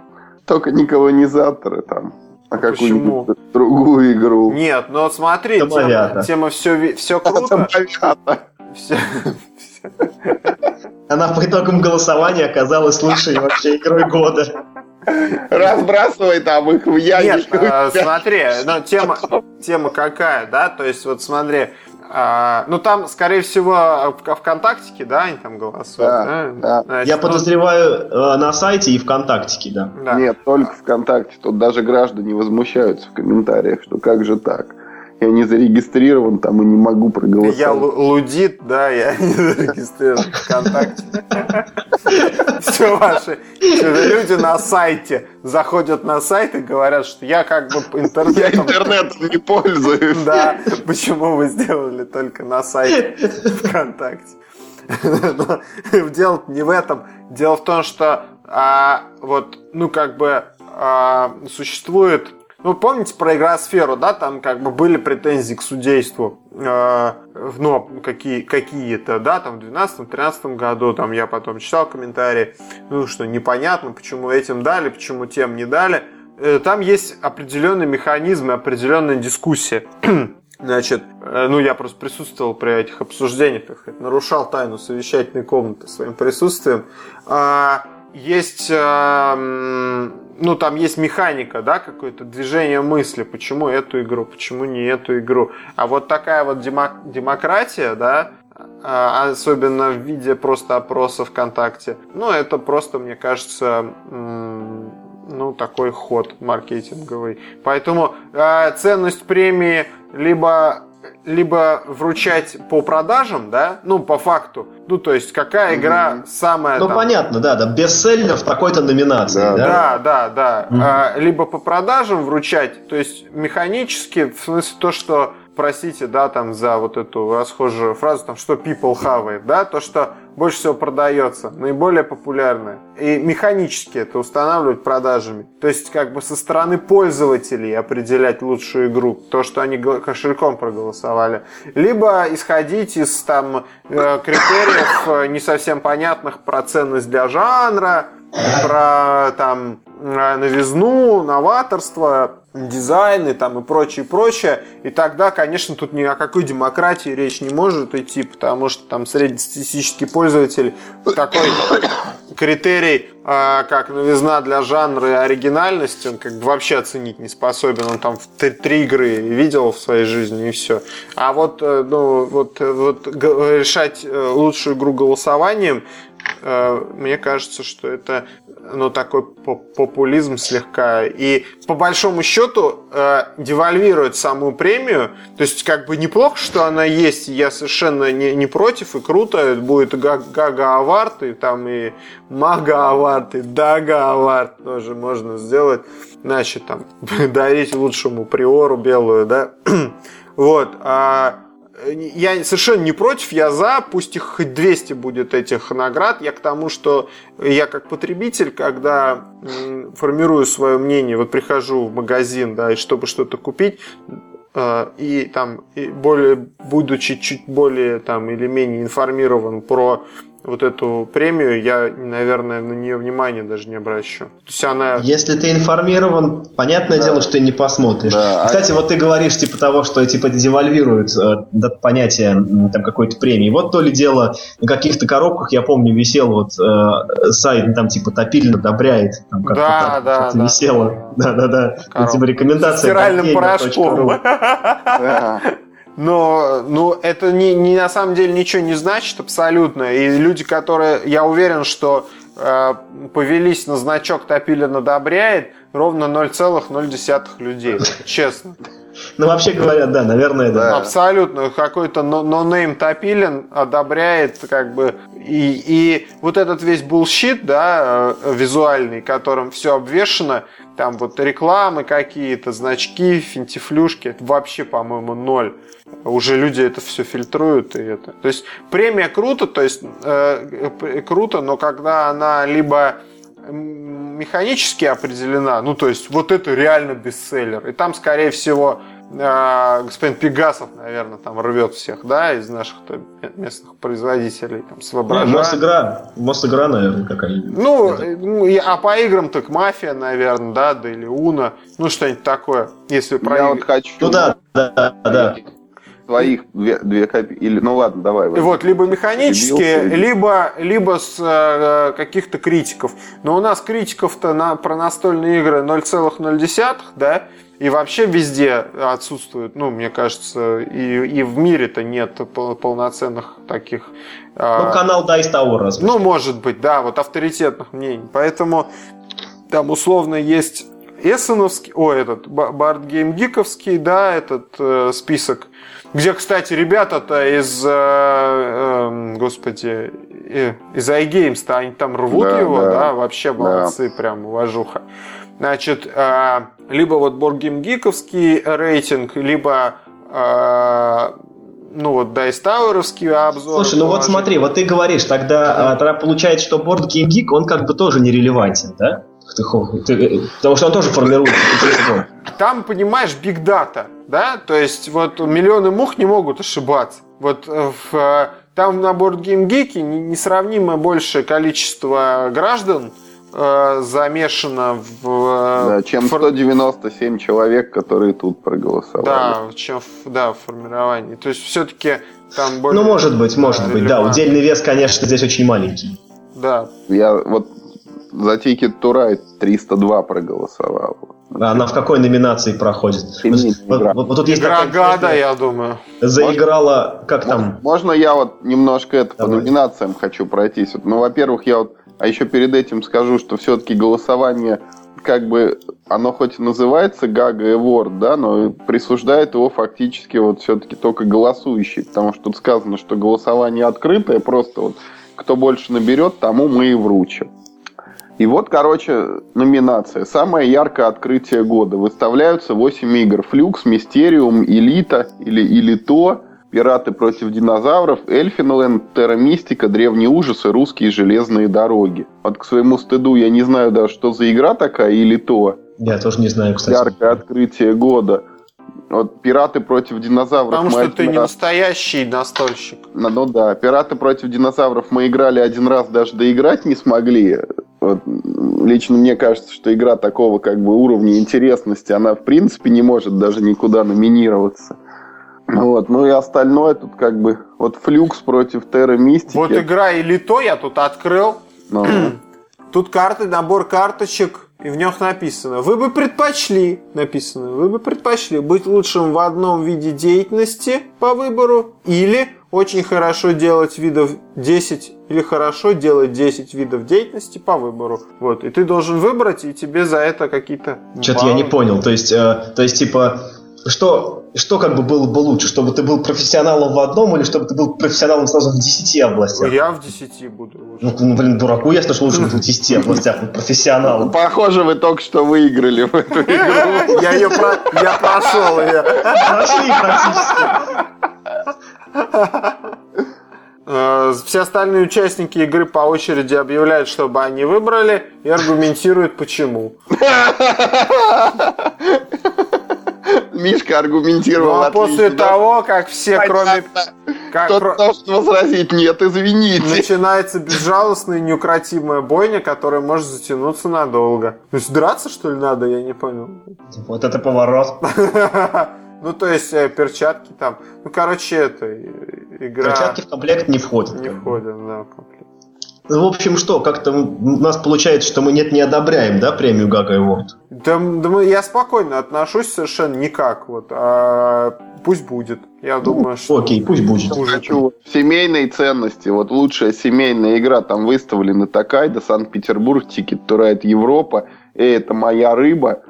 Только не колонизаторы там а какую-нибудь другую игру. Нет, ну смотри, тема, тема все, все круто. Все, Она по итогам голосования оказалась лучшей вообще игрой года. Разбрасывай там их в ящик. Нет, а, смотри, ну, тема, тема какая, да? То есть, вот смотри, а, ну там, скорее всего, в ВКонтактике, да, они там голосуют. Да, да? Да. Значит, Я ну... подозреваю э, на сайте и ВКонтактике, да. да. Нет, только ВКонтакте. Тут даже граждане возмущаются в комментариях, что как же так я не зарегистрирован там и не могу проголосовать. Я лудит, да, я не зарегистрирован ВКонтакте. Все ваши люди на сайте заходят на сайт и говорят, что я как бы интернетом... Я интернетом не пользуюсь. Да, почему вы сделали только на сайте ВКонтакте? дело не в этом. Дело в том, что а, вот, ну, как бы а, существует ну, помните про игросферу, да, там как бы были претензии к судейству, э, ну, какие, какие-то, да, там в 2012-2013 году, там я потом читал комментарии, ну, что непонятно, почему этим дали, почему тем не дали. Э, там есть определенные механизмы, определенная дискуссия. Значит, э, ну я просто присутствовал при этих обсуждениях, нарушал тайну совещательной комнаты своим присутствием. А, есть э, ну, там есть механика, да, какое-то движение мысли, почему эту игру, почему не эту игру. А вот такая вот демок- демократия, да, а, особенно в виде просто опроса ВКонтакте, ну, это просто, мне кажется, ну, такой ход маркетинговый. Поэтому э, ценность премии либо либо вручать по продажам, да, ну, по факту. Ну, то есть, какая игра mm-hmm. самая... Ну, там... понятно, да, да, бестселлер в такой-то номинации, да? Да, да, да. Mm-hmm. А, либо по продажам вручать, то есть, механически, в смысле то, что простите, да, там за вот эту расхожую фразу, там, что people it, да, то, что больше всего продается, наиболее популярное. И механически это устанавливать продажами. То есть, как бы со стороны пользователей определять лучшую игру, то, что они кошельком проголосовали. Либо исходить из там э, критериев э, не совсем понятных про ценность для жанра, про там новизну, новаторство, дизайны там и прочее, прочее. И тогда, конечно, тут ни о какой демократии речь не может идти, потому что там среднестатистический пользователь такой критерий, а, как новизна для жанра и оригинальность, он как бы вообще оценить не способен. Он там три, три игры видел в своей жизни и все. А вот, э, ну, вот, вот решать э, лучшую игру голосованием, э, мне кажется, что это ну, такой популизм слегка. И по большому счету э, девальвирует саму премию. То есть, как бы неплохо, что она есть. Я совершенно не, не против, и круто. Будет Гага Авард, и там и Мага Авард, и Дага Авард тоже можно сделать. Значит, там, дарить лучшему приору белую, да. вот. А я совершенно не против, я за, пусть их хоть 200 будет этих наград. Я к тому, что я как потребитель, когда формирую свое мнение, вот прихожу в магазин, да, и чтобы что-то купить, э, и там, и более, будучи чуть более там или менее информирован про вот эту премию, я, наверное, на нее внимания даже не обращу. То есть она... Если ты информирован, понятное да. дело, что ты не посмотришь. Да. Кстати, а... вот ты говоришь типа того, что типа девальвируют э, понятие там какой-то премии. Вот то ли дело на каких-то коробках, я помню, висел вот э, сайт, там типа Топилин одобряет. Там, как да, так, да, да. Висело. Да-да-да. Типа рекомендация. Стиральным порошком. Но ну, это не, не на самом деле ничего не значит абсолютно. И люди, которые, я уверен, что э, повелись на значок Топилин одобряет, ровно 0,0 людей. Честно. Ну, вообще говоря, да, наверное, да. Абсолютно. Какой-то no-name Топилин одобряет, как бы, и, и вот этот весь bullshit, да, э, визуальный, которым все обвешено, там вот рекламы какие-то, значки, финтифлюшки, вообще, по-моему, ноль уже люди это все фильтруют и это. То есть премия круто, то есть э, круто, но когда она либо механически определена, ну то есть вот это реально бестселлер, и там скорее всего э, господин Пегасов, наверное, там рвет всех, да, из наших местных производителей, там, с воображанием. Мосигра, Мосигра, наверное, какая-нибудь. Ну, ну, а по играм так Мафия, наверное, да, да, или Уна, ну, что-нибудь такое, если про... Я вот хочу... Ну, да, да, да твоих две, две копейки. Или, ну ладно, давай. Вот, либо механические, либо, либо с э, каких-то критиков. Но у нас критиков-то на, про настольные игры 0,0, да, и вообще везде отсутствует, ну, мне кажется, и, и в мире-то нет полноценных таких... Э, ну, канал Dice Tower разве Ну, может быть, да, вот авторитетных мнений. Поэтому там условно есть Эссеновский, о, этот, Бардгеймгиковский, да, этот э, список где, кстати, ребята-то из, э, э, господи, э, из iGames-то, они там рвут да, его, да, да вообще молодцы, да. прям уважуха. Значит, э, либо вот Боргейм Гиковский рейтинг, либо э, ну вот Dice Tower'овский обзор. Слушай, ну вот смотри, вот ты говоришь, тогда, а, тогда получается, что Board Game Geek, он как бы тоже нерелевантен, да? Ты, потому что он тоже формирует Там, понимаешь, биг дата, да? То есть вот миллионы мух не могут ошибаться. Вот э, в, э, там на Board Game Geek несравнимо большее количество граждан, э, замешано в... Да, чем 197 человек, которые тут проголосовали. Да, чем да, в формировании. То есть все-таки там более... Ну, может быть, может быть, да. Удельный вес, конечно, здесь очень маленький. Да. Я вот за Ticket to Ride 302 проголосовал. Она в какой номинации проходит? Вот, вот, вот тут есть Игра такая, года, я думаю. Заиграла, как там? Можно я вот немножко это Давай. по номинациям хочу пройтись? Вот, ну, во-первых, я вот а еще перед этим скажу, что все-таки голосование как бы оно хоть и называется Гага Award, да, но присуждает его фактически вот все-таки только голосующий, потому что тут сказано, что голосование открытое, просто вот кто больше наберет, тому мы и вручим. И вот, короче, номинация. Самое яркое открытие года. Выставляются 8 игр. Флюкс, Мистериум, Элита или Элито, Пираты против динозавров, Эльфинленд, Терра Мистика, Древние ужасы, Русские железные дороги. Вот к своему стыду я не знаю даже, что за игра такая или то. Я тоже не знаю, кстати. Яркое открытие года. Вот «Пираты против динозавров». Потому что ты не раз... настоящий настольщик. Ну, ну да, «Пираты против динозавров» мы играли один раз, даже доиграть не смогли. Лично мне кажется, что игра такого как бы уровня интересности, она в принципе не может даже никуда номинироваться. Вот, ну и остальное тут как бы вот флюкс против Терра Мистики. Вот игра или то я тут открыл. Ну. Тут карты, набор карточек, и в них написано, вы бы предпочли, написано, вы бы предпочли быть лучшим в одном виде деятельности по выбору или очень хорошо делать видов 10 или хорошо делать 10 видов деятельности по выбору. Вот, и ты должен выбрать, и тебе за это какие-то... Что-то я не понял, то есть, э, то есть типа что, что как бы было бы лучше, чтобы ты был профессионалом в одном или чтобы ты был профессионалом сразу в десяти областях? Я в десяти буду лучше. Ну, ну блин, дураку ясно, что лучше быть в десяти областях, быть профессионалом. Похоже, вы только что выиграли в эту игру. Я ее я прошел ее. Прошли практически. Э, все остальные участники игры по очереди объявляют, чтобы они выбрали и аргументируют почему. Мишка аргументировал. Ну, а после да? того, как все, Понятно. кроме... Как... Кто-то должен возразить, нет, извините. Начинается безжалостная неукротимая бойня, которая может затянуться надолго. То есть драться, что ли, надо? Я не понял. Вот это поворот. Ну, то есть э, перчатки там. Ну, короче, это игра... Перчатки в комплект не входят. Не входят, да, в комплект. Ну, в общем, что, как-то у нас получается, что мы нет не одобряем, да, премию GaGa Award? Да, да я спокойно отношусь совершенно никак, вот, а пусть будет. Я ну, думаю, что... Окей, пусть будет. Хочу семейные ценности, вот лучшая семейная игра, там выставлена Токайдо, Санкт-Петербург, Ticket to Ride Европа, и это моя рыба,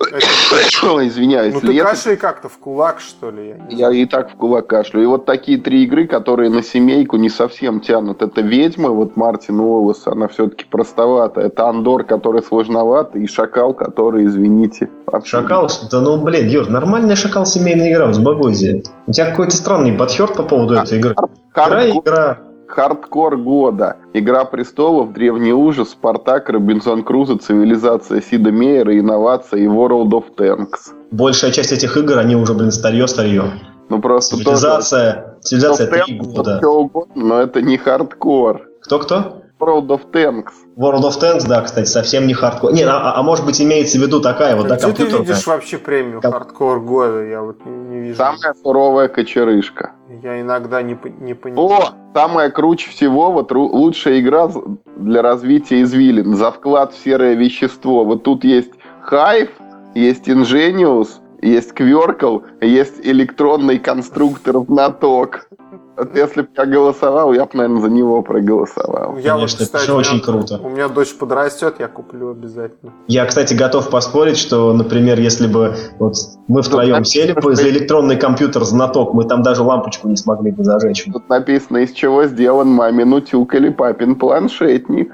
Извиняюсь. Ну ты кашляй как-то в кулак, что ли? Я, я и так в кулак кашлю. И вот такие три игры, которые на семейку не совсем тянут. Это «Ведьма», вот Мартин Уоллес, она все-таки простовата. Это «Андор», который сложноватый, и «Шакал», который, извините, вообще... «Шакал»? Да ну, блин, Юр, нормальная «Шакал» семейная игра, взбогойзе. У тебя какой-то странный подхерт по поводу этой игры. Игра игра. Хардкор года. Игра престолов, Древний ужас, Спартак, Робинзон Крузо, Цивилизация Сида Мейера, Инновация и World of Tanks. Большая часть этих игр, они уже, блин, старье-старье. Ну просто Цивилизация, тоже... цивилизация три года. Угодно, но это не хардкор. Кто-кто? World of Tanks. World of Tanks, да, кстати, совсем не хардкор. Не, а, а может быть имеется в виду такая вот, да, Где ты видишь вообще премию как... хардкор года? Я вот не, не вижу. Самая суровая кочерышка. Я иногда не, не понимаю. О, самое круче всего, вот лучшая игра для развития извилин. За вклад в серое вещество. Вот тут есть Hive, есть Ingenious, есть Кверкл, есть электронный конструктор знаток. Вот если бы я голосовал, я бы, наверное, за него проголосовал. Я Конечно, вот, кстати, это очень меня, круто. У меня дочь подрастет, я куплю обязательно. Я, кстати, готов поспорить, что, например, если бы вот мы втроем Тут сели бы за электронный компьютер знаток, мы там даже лампочку не смогли бы зажечь. Тут написано, из чего сделан мамин утюг или папин планшетник.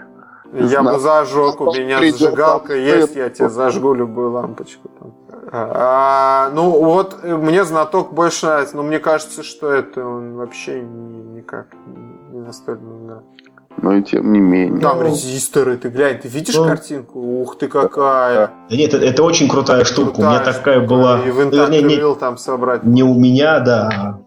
Я бы зажег, у меня зажигалка есть, я тебе зажгу любую лампочку. Там. А, ну, вот э, мне знаток больше нравится, но мне кажется, что это он вообще ни, никак не настольная игра. Но и тем не менее. Там резисторы, ты глянь, ты видишь ну, картинку? Ух ты какая! Да нет, это, это очень крутая штука. Крутая у меня такая штука. была. И в не, не, там собрать. Не у меня, да.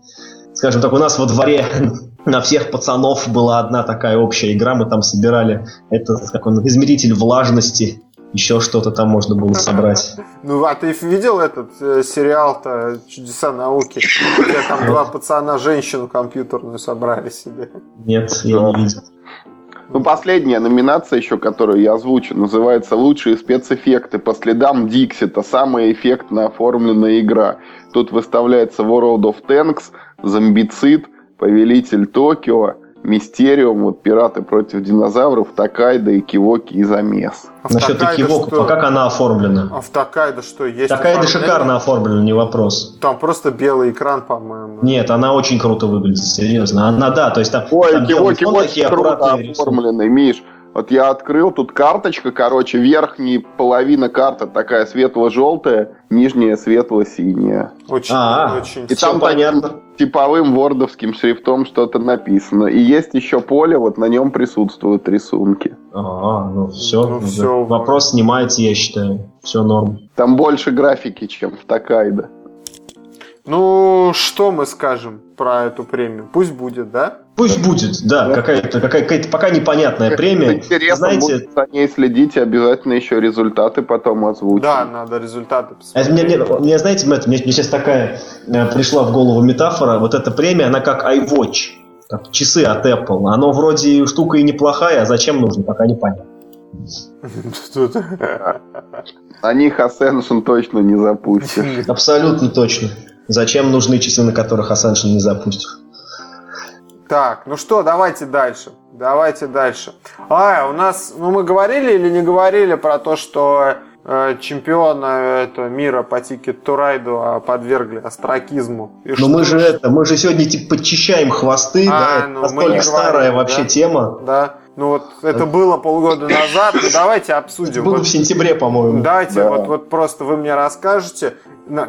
Скажем так, у нас во дворе на всех пацанов была одна такая общая игра, мы там собирали это как он, измеритель влажности, еще что-то там можно было собрать. Ну, а ты видел этот э, сериал-то «Чудеса науки», где там два пацана женщину компьютерную собрали себе? Нет, я не видел. Ну, последняя номинация еще, которую я озвучу, называется «Лучшие спецэффекты по следам Диксита. Самая эффектно оформленная игра». Тут выставляется World of Tanks, Зомбицид, Повелитель Токио, Мистериум, вот Пираты против динозавров, Такайда и Кивоки и Замес. А Насчет Кивока, а как она оформлена? А в Такайда что, есть Такайда шикарно оформлена, не вопрос. Там просто белый экран, по-моему. Нет, она очень круто выглядит, серьезно. Она, да, то есть там... Ой, там Кивоки очень круто оформленный, Миш. Вот я открыл, тут карточка, короче, верхняя половина карты такая светло-желтая, нижняя светло-синяя. Очень, а, очень. И там понятно. типовым вордовским шрифтом что-то написано. И есть еще поле, вот на нем присутствуют рисунки. А, ну все, ну, все. вопрос снимается, я считаю. Все норм. Там больше графики, чем в Такайда. Ну, что мы скажем про эту премию? Пусть будет, да? Пусть будет, да, да. какая-то какая то пока непонятная премия. Интересно, Знаете, за ней следите, обязательно еще результаты потом озвучим. Да, надо результаты посмотреть. А мне, мне, мне, знаете, Мэтт, мне, мне сейчас такая э, пришла в голову метафора, вот эта премия, она как iWatch, как часы от Apple. Оно вроде штука и неплохая, а зачем нужно, пока не понятно. На них Ascension точно не запустят. Абсолютно точно. Зачем нужны часы, на которых Ascension не запустит? Так, ну что, давайте дальше. Давайте дальше. А, у нас, ну мы говорили или не говорили про то, что э, чемпиона это, мира по тикет Турайду а подвергли астракизму. И Но мы же это, мы же сегодня типа подчищаем хвосты, а, да, ну, настолько старая говорили, вообще да? тема. Да. Ну вот это было полгода назад, ну давайте обсудим. Это было вот, в сентябре, по-моему. Давайте, да. вот, вот просто вы мне расскажете,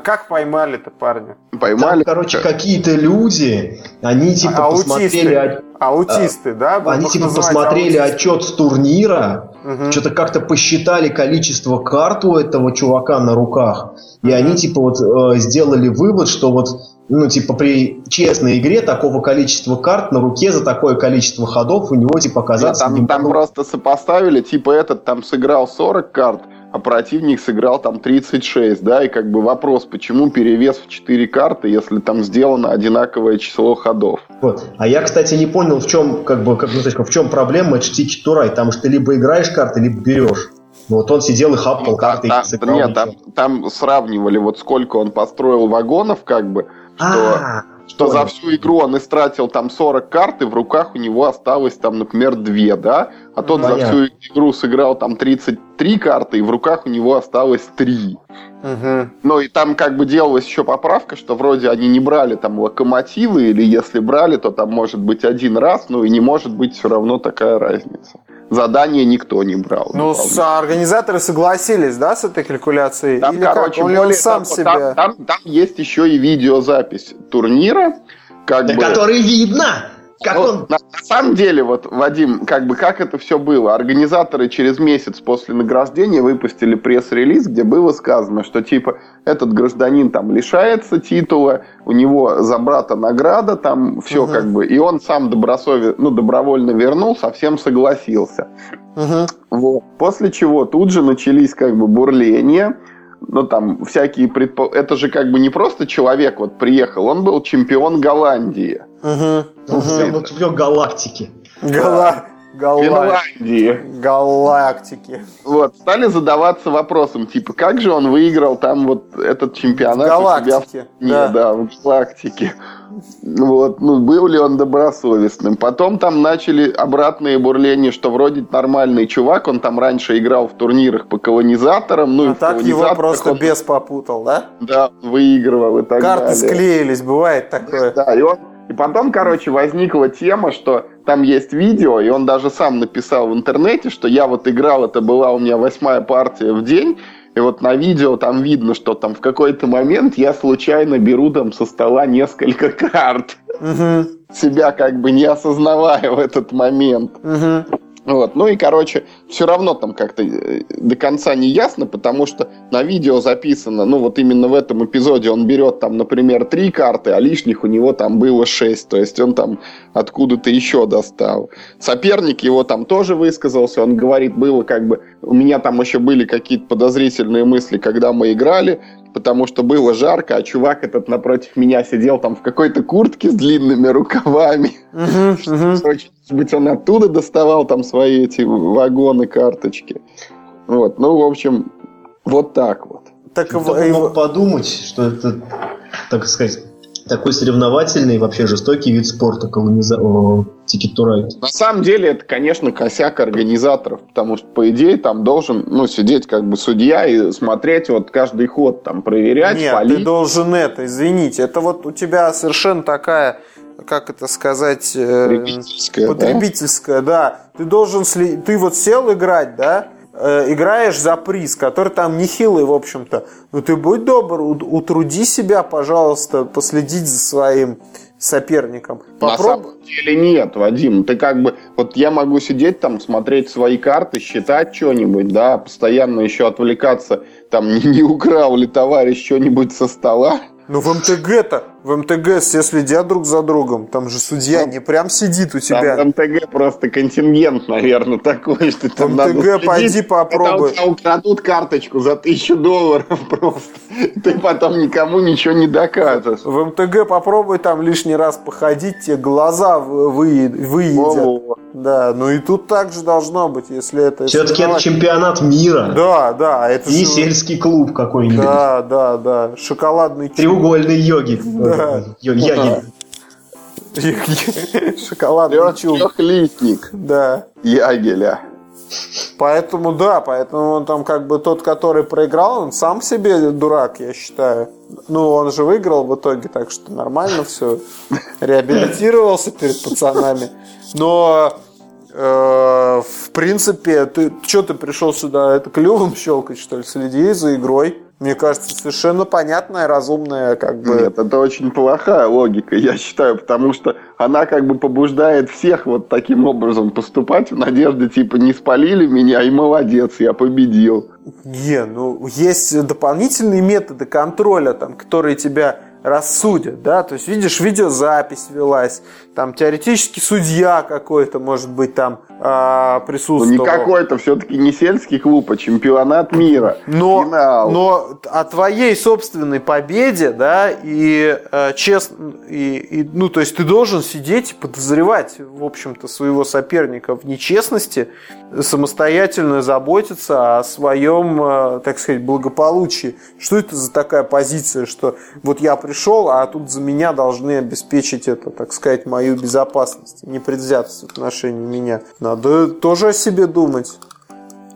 как поймали-то парня? Поймали. Там, короче, какие-то люди, они типа аутисты. посмотрели... Аутисты, а, да? Они типа посмотрели аутисты. отчет с турнира, угу. что-то как-то посчитали количество карт у этого чувака на руках, и угу. они типа вот э, сделали вывод, что вот ну, типа, при честной игре такого количества карт на руке за такое количество ходов у него, типа, оказаться... Нет, там, там просто сопоставили, типа, этот там сыграл 40 карт, а противник сыграл там 36, да, и как бы вопрос, почему перевес в 4 карты, если там сделано одинаковое число ходов. Вот. А я, кстати, не понял, в чем, как бы, как, ну, в чем проблема HT Турай, там что ты либо играешь карты, либо берешь. Ну, вот он сидел и хапал ну, карты там, и сыграл. Нет, там, там сравнивали, вот сколько он построил вагонов, как бы, что... А-а-а что Понял. за всю игру он истратил там 40 карт, и в руках у него осталось там, например, 2, да? А тот Понятно. за всю игру сыграл там 33 карты, и в руках у него осталось 3. Угу. Ну и там как бы делалась еще поправка, что вроде они не брали там локомотивы, или если брали, то там может быть один раз, ну и не может быть все равно такая разница. Задание никто не брал. Ну, с, организаторы согласились, да, с этой калькуляцией? Там, Или короче, как? Он более, сам там, себе... Там, там, там есть еще и видеозапись турнира. Как да бы... который видно! Как ну, он... на, самом деле, вот, Вадим, как бы как это все было? Организаторы через месяц после награждения выпустили пресс-релиз, где было сказано, что типа этот гражданин там лишается титула, у него за брата награда, там все угу. как бы, и он сам добросове... ну, добровольно вернул, совсем согласился. Угу. Вот. После чего тут же начались как бы бурления, ну там всякие предпо... Это же как бы не просто человек вот приехал, он был чемпион Голландии. Угу. Ну, угу. чемпион галактики. Гала... Финляндии. Галактики. Вот, стали задаваться вопросом, типа, как же он выиграл там вот этот чемпионат Галактики. у себя в да. да, в галактике. Вот, ну, был ли он добросовестным. Потом там начали обратные бурления, что вроде нормальный чувак, он там раньше играл в турнирах по колонизаторам. Ну, а так его просто он... без попутал, да? Да, выигрывал и так Карты далее. Карты склеились, бывает такое. Да, и он и потом, короче, возникла тема, что там есть видео, и он даже сам написал в интернете, что я вот играл, это была у меня восьмая партия в день, И вот на видео там видно, что там в какой-то момент я случайно беру там со стола несколько карт. Угу. Себя как бы не осознавая в этот момент. Угу. Вот. Ну и, короче, все равно там как-то э, до конца не ясно, потому что на видео записано, ну вот именно в этом эпизоде он берет там, например, три карты, а лишних у него там было шесть, то есть он там откуда-то еще достал. Соперник его там тоже высказался, он говорит, было как бы, у меня там еще были какие-то подозрительные мысли, когда мы играли, потому что было жарко, а чувак этот напротив меня сидел там в какой-то куртке с длинными рукавами. Может быть, он оттуда доставал там свои эти вагоны, карточки. Вот, ну, в общем, вот так вот. Так мог подумать, что это, так сказать, такой соревновательный, вообще жестокий вид спорта, колониза... Ticket to Ride. На самом деле это, конечно, косяк организаторов, потому что, по идее, там должен ну, сидеть как бы судья и смотреть вот каждый ход, там, проверять, Нет, палить. ты должен это, извините, это вот у тебя совершенно такая как это сказать, э, потребительская, потребительская да? да. Ты должен, ты вот сел играть, да, играешь за приз, который там нехилый, в общем-то, ну ты будь добр, утруди себя, пожалуйста, последить за своим соперником. Попроб... На самом деле нет, Вадим. Ты как бы... Вот я могу сидеть там, смотреть свои карты, считать что-нибудь, да, постоянно еще отвлекаться, там, не, не украл ли товарищ что-нибудь со стола. Ну в МТГ-то в МТГ все следят друг за другом. Там же судья не прям сидит у тебя. Там в МТГ просто контингент, наверное, такой, что там в МТГ надо пойди попробуй. Когда у тебя украдут карточку за тысячу долларов просто. Ты потом никому ничего не докажешь. В МТГ попробуй там лишний раз походить, тебе глаза выедят. Да, ну и тут также должно быть, если это... Все-таки это чемпионат мира. Да, да. Это не же... сельский клуб какой-нибудь. Да, да, да. Шоколадный Треугольный йоги. Да. Ягель. Шоколадный чуб. Трехлистник. Да. Ягеля. Поэтому да, поэтому он там как бы тот, который проиграл, он сам себе дурак, я считаю. Ну, он же выиграл в итоге, так что нормально все. Реабилитировался перед пацанами. Но э, в принципе, ты что ты пришел сюда? Это клювом щелкать, что ли? Следи за игрой мне кажется, совершенно понятная, разумная, как бы. Нет, это очень плохая логика, я считаю, потому что она как бы побуждает всех вот таким образом поступать в надежде, типа, не спалили меня, и молодец, я победил. Не, ну, есть дополнительные методы контроля, там, которые тебя рассудят, да, то есть видишь, видеозапись велась, там теоретически судья какой-то, может быть, там э, присутствовал. Ну, не какой-то, все-таки не сельский клуб, а чемпионат мира. Но, Финал. но о твоей собственной победе, да, и э, честно, и, и, ну, то есть ты должен сидеть и подозревать, в общем-то, своего соперника в нечестности, самостоятельно заботиться о своем, э, так сказать, благополучии. Что это за такая позиция, что вот я пришел, а тут за меня должны обеспечить это, так сказать, мою безопасность, непредвзятость в отношении меня. Надо тоже о себе думать.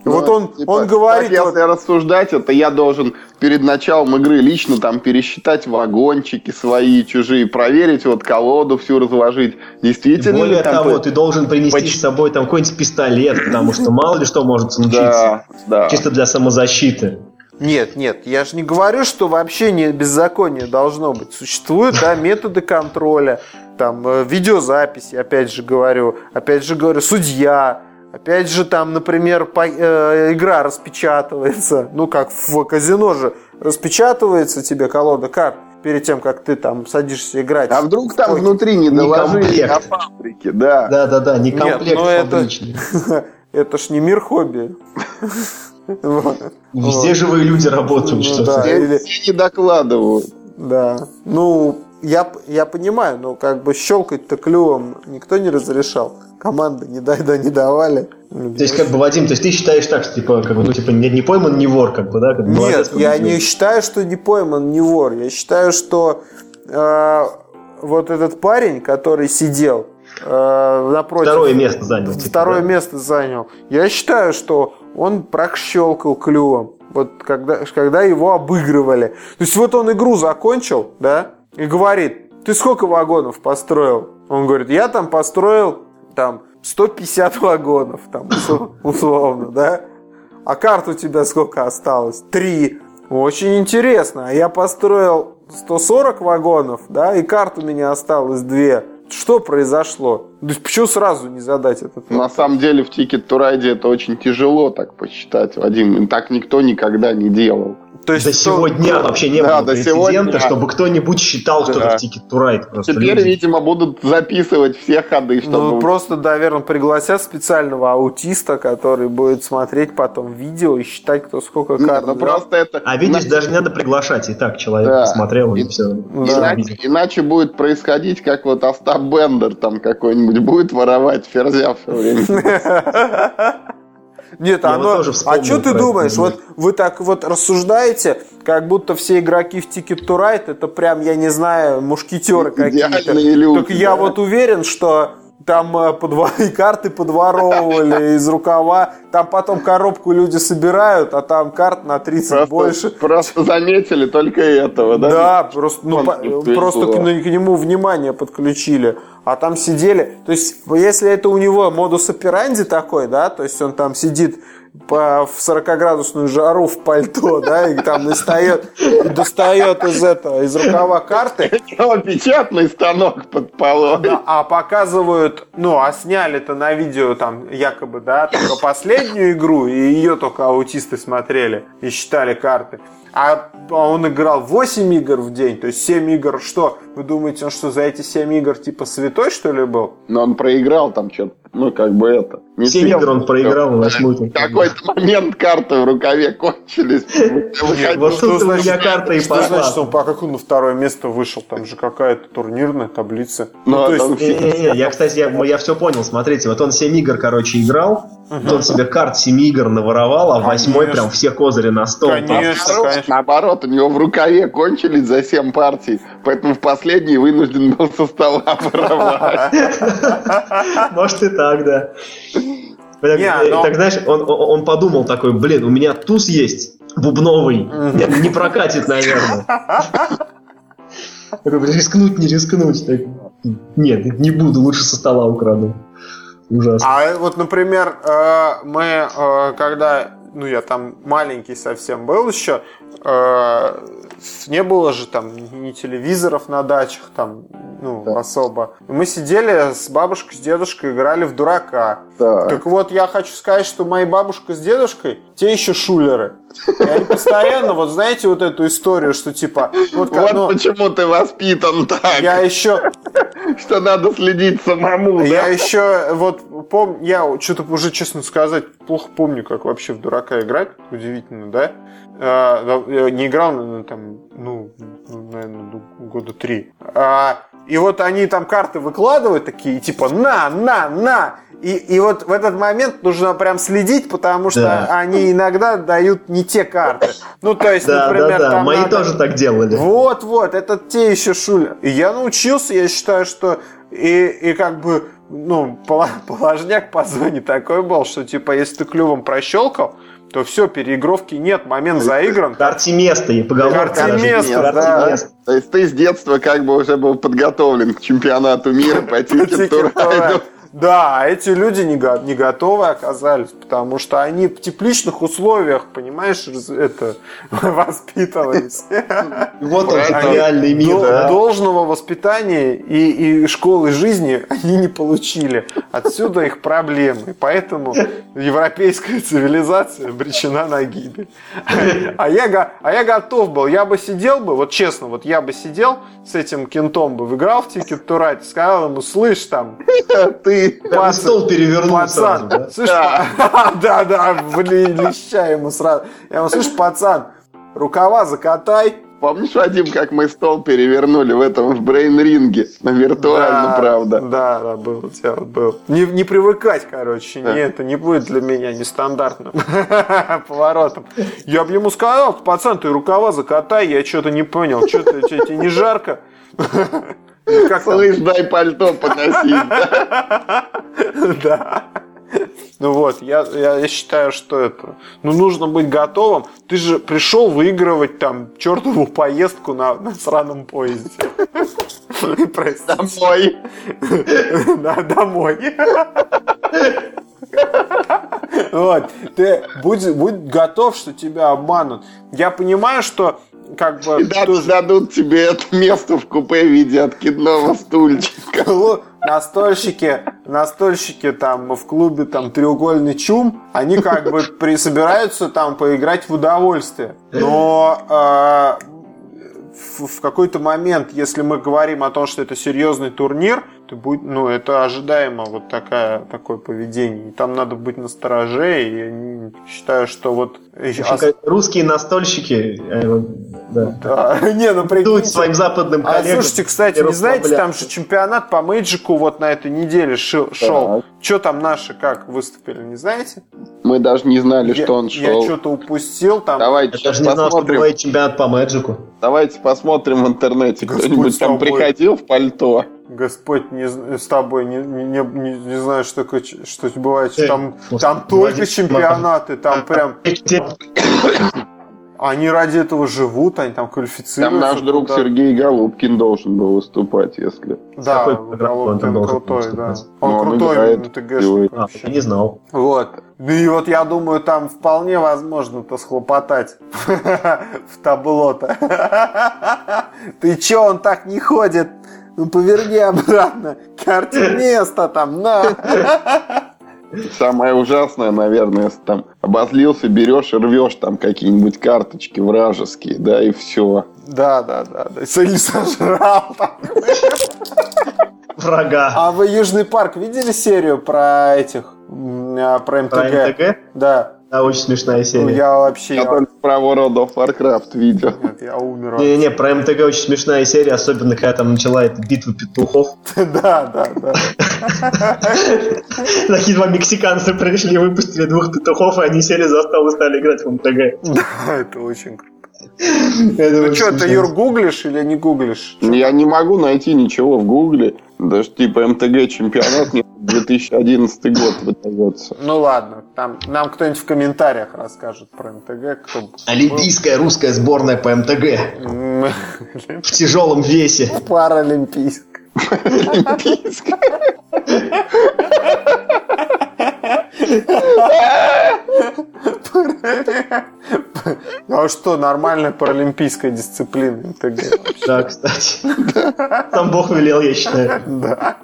Ну, вот он, типа, он говорит... Так, если вот... рассуждать, это я должен перед началом игры лично там пересчитать вагончики свои, чужие, проверить вот колоду всю разложить. Действительно Более там того, ты должен принести Поч... с собой там какой-нибудь пистолет, потому что мало ли что может случиться. Да, да. Чисто для самозащиты. Нет, нет, я же не говорю, что вообще не беззаконие должно быть. Существуют да, методы контроля, там э, видеозаписи, опять же говорю, опять же говорю, судья, Опять же, там, например, по, э, игра распечатывается, ну как в казино же, распечатывается тебе колода карт перед тем, как ты там садишься играть. А вдруг там Ой, внутри не доложили на фабрике, да. Да, да, да, не комплект Нет, но это, это ж не мир хобби. Везде живые люди работают. Ну что да, или... не докладывают. Да. Ну, я, я понимаю, но как бы щелкать-то клювом никто не разрешал команды не дай да не давали. То есть, как бы, Вадим, то есть ты считаешь так, что типа, как бы, ну, типа, не, не пойман, не вор, как бы, да? Как Нет, молодец, я не считаю, что не пойман, не вор. Я считаю, что э, вот этот парень, который сидел э, напротив... Второе место занял. Типа, второе да? место занял. Я считаю, что он прощелкал клювом. Вот когда, когда его обыгрывали. То есть вот он игру закончил, да, и говорит, ты сколько вагонов построил? Он говорит, я там построил там 150 вагонов, там, условно, да? а карт у тебя сколько осталось? Три. Очень интересно. А я построил 140 вагонов, да, и карт у меня осталось две. Что произошло? То есть почему сразу не задать этот вопрос? На самом деле в Ticket to Ride это очень тяжело так посчитать, Вадим. Так никто никогда не делал. То есть, до что... сегодня вообще не да, было до прецедента, сегодня... чтобы кто-нибудь считал да. что-то в Ticket to Ride. Просто Теперь, люди. видимо, будут записывать все ходы. Чтобы... Ну, просто, наверное, пригласят специального аутиста, который будет смотреть потом видео и считать, кто сколько карт. Ну, просто это... А видишь, Иначе... даже не надо приглашать. И так человек да. посмотрел и, и все. Да. Иначе, иначе будет происходить, как вот Остап Бендер там какой-нибудь будет воровать ферзя все время. Нет, Я оно... Вот а что ты думаешь? Вот вы так вот рассуждаете, как будто все игроки в Ticket to Ride это прям, я не знаю, мушкетеры какие-то. Только я вот уверен, что там э, подво... карты подворовывали из рукава. Там потом коробку люди собирают, а там карт на 30 просто, больше. Просто заметили только этого, да? Да, просто, ну, по... просто к, к нему внимание подключили. А там сидели, то есть, если это у него модус операнди такой, да, то есть он там сидит по, в 40-градусную жару в пальто, да, и там достает, и достает из этого, из рукава карты. Печатный станок под полом. Да, а показывают, ну, а сняли-то на видео там якобы, да, только последнюю игру, и ее только аутисты смотрели и считали карты. А он играл 8 игр в день, то есть 7 игр. Что, вы думаете, он что, за эти 7 игр типа святой, что ли, был? Но он проиграл там что-то, ну, как бы это. Не 7 съел, игр он проиграл, на восьмой. В какой-то момент карты в рукаве кончились. Вот тут у меня карта и пошла. значит, он по как он на второе место вышел? Там же какая-то турнирная таблица. Ну, то есть... Я, кстати, я все понял, смотрите, вот он 7 игр, короче, играл, он себе карт 7 игр наворовал, а восьмой прям все козыри на стол. Конечно, конечно. Наоборот, у него в рукаве кончились за 7 партий, поэтому в последний вынужден был со стола воровать. Может и так, да. Так, но... так знаешь, он, он подумал такой, блин, у меня туз есть бубновый, не прокатит, наверное. Рискнуть, не рискнуть. Так, нет, не буду, лучше со стола украду. Ужасно. А вот, например, э, мы, э, когда, ну, я там маленький совсем был еще, э, не было же там ни телевизоров на дачах, там, ну, да. особо. Мы сидели с бабушкой, с дедушкой, играли в дурака. Да. Так вот, я хочу сказать, что моя бабушка с дедушкой, те еще шулеры. И они постоянно, вот знаете, вот эту историю, что типа... Вот, как, вот ну, почему ты воспитан так. Я еще... Что надо следить самому, Я еще, вот, помню, я что-то уже, честно сказать, плохо помню, как вообще в дурака играть. Удивительно, да? А, не играл, наверное, там, ну, наверное, года три. А, и вот они там карты выкладывают такие, типа, на, на, на. И, и вот в этот момент нужно прям следить, потому что да. они иногда дают не те карты. Ну, то есть, да, например, да, да. там Мои надо... тоже так делали. Вот, вот, это те еще шули. И я научился, я считаю, что и, и как бы, ну, положняк по зоне такой был, что, типа, если ты клювом прощелкал, то все, переигровки нет, момент заигран. Карте место, и поговорка. Карте место, да. То есть ты с детства как бы уже был подготовлен к чемпионату мира по Ticket to Ride -у. Да, а эти люди не, го- не готовы оказались, потому что они в тепличных условиях, понимаешь, это воспитывались. Вот он, реальный мир. Должного воспитания и, и школы жизни они не получили. Отсюда их проблемы. Поэтому европейская цивилизация обречена на гибель. А я, а я готов был. Я бы сидел бы, вот честно, вот я бы сидел с этим кентом бы, выиграл в to Ride, сказал ему, слышь, там, ты ты стол перевернул пацан, сразу, да? Слышь, да, да, да, блин, леща ему сразу. Я ему, слышь, пацан, рукава закатай. Помнишь, Вадим, как мы стол перевернули в этом в брейн-ринге? На виртуально, да, правда. Да, да, был у тебя, был. Не, не привыкать, короче, да. не, это не будет для меня нестандартным поворотом. Я бы ему сказал, пацан, ты рукава закатай, я что-то не понял, что тебе не жарко? Как Слышь, дай пальто поносить. Да. Ну вот, я, я, я считаю, что это. Ну, нужно быть готовым. Ты же пришел выигрывать там чертову поездку на, на сраном поезде. Домой. Да, домой. Вот. Ты будь, будь готов, что тебя обманут. Я понимаю, что как бы... И тоже... дадут тебе это место в купе в виде откидного стульчика. Настольщики, настольщики там в клубе там треугольный чум, они как бы собираются там поиграть в удовольствие. Но э, в, в какой-то момент, если мы говорим о том, что это серьезный турнир, то будет, ну, это ожидаемо вот такая, такое поведение. И там надо быть на стороже, и я считаю, что вот... Общем, русские настольщики, э, да. да. Не, ну прикиньте. своим западным коллегам. А слушайте, кстати, не знаете, там же чемпионат по мейджику вот на этой неделе шел. Да. Что там наши как выступили, не знаете? Мы даже не знали, я, что он шел. Я что-то упустил там. Давайте я даже не знал, что бывает чемпионат по мэджику. Давайте посмотрим в интернете, кто-нибудь там приходил в пальто. Господь не, с тобой не, не, не, не знаю, что, такое, что бывает. Там, там только чемпионаты, там прям... Они ради этого живут, они там квалифицируются. Там наш друг туда. Сергей Голубкин должен был выступать, если... Да, Голубкин он крутой, да. Он Но крутой он ТГшник а, не знал. Вот. Ну и вот я думаю, там вполне возможно-то схлопотать в табло-то. Ты чё, он так не ходит? Ну поверни обратно. Карте место там, на. Самое ужасное, наверное, если там обозлился, берешь и рвешь там какие-нибудь карточки вражеские, да, и все. Да, да, да, да. Или сожрал там. Врага. А вы Южный парк видели серию про этих, а, про МТГ? Про МТГ? Да. Да, очень смешная серия. Я вообще... Я только про World of Warcraft видел. Нет, я умер. Не-не, про МТГ очень смешная серия, особенно когда там начала эта битва петухов. Да, да, да. Такие два мексиканца пришли, выпустили двух петухов, и они сели за стол и стали играть в МТГ. Да, это очень круто. Ну что, ты Юр гуглишь или не гуглишь? Я не могу найти ничего в гугле. Даже типа МТГ чемпионат не 2011 год выдается. Ну ладно, там нам кто-нибудь в комментариях расскажет про МТГ. Кто Олимпийская русская сборная по МТГ. В тяжелом весе. Паралимпийская. Паралимпийская. А что, нормальная паралимпийская дисциплина МТГ? Да, кстати. Там Бог велел, я считаю. Да.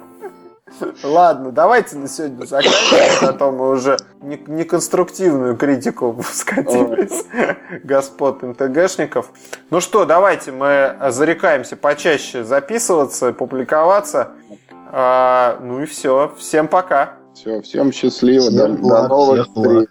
Ладно, давайте на сегодня заканчиваем, а то мы уже неконструктивную критику скатились господ МТГшников. Ну что, давайте мы зарекаемся почаще записываться, публиковаться. А, ну и все. Всем пока. Все, всем счастливо. Всем до, до новых встреч.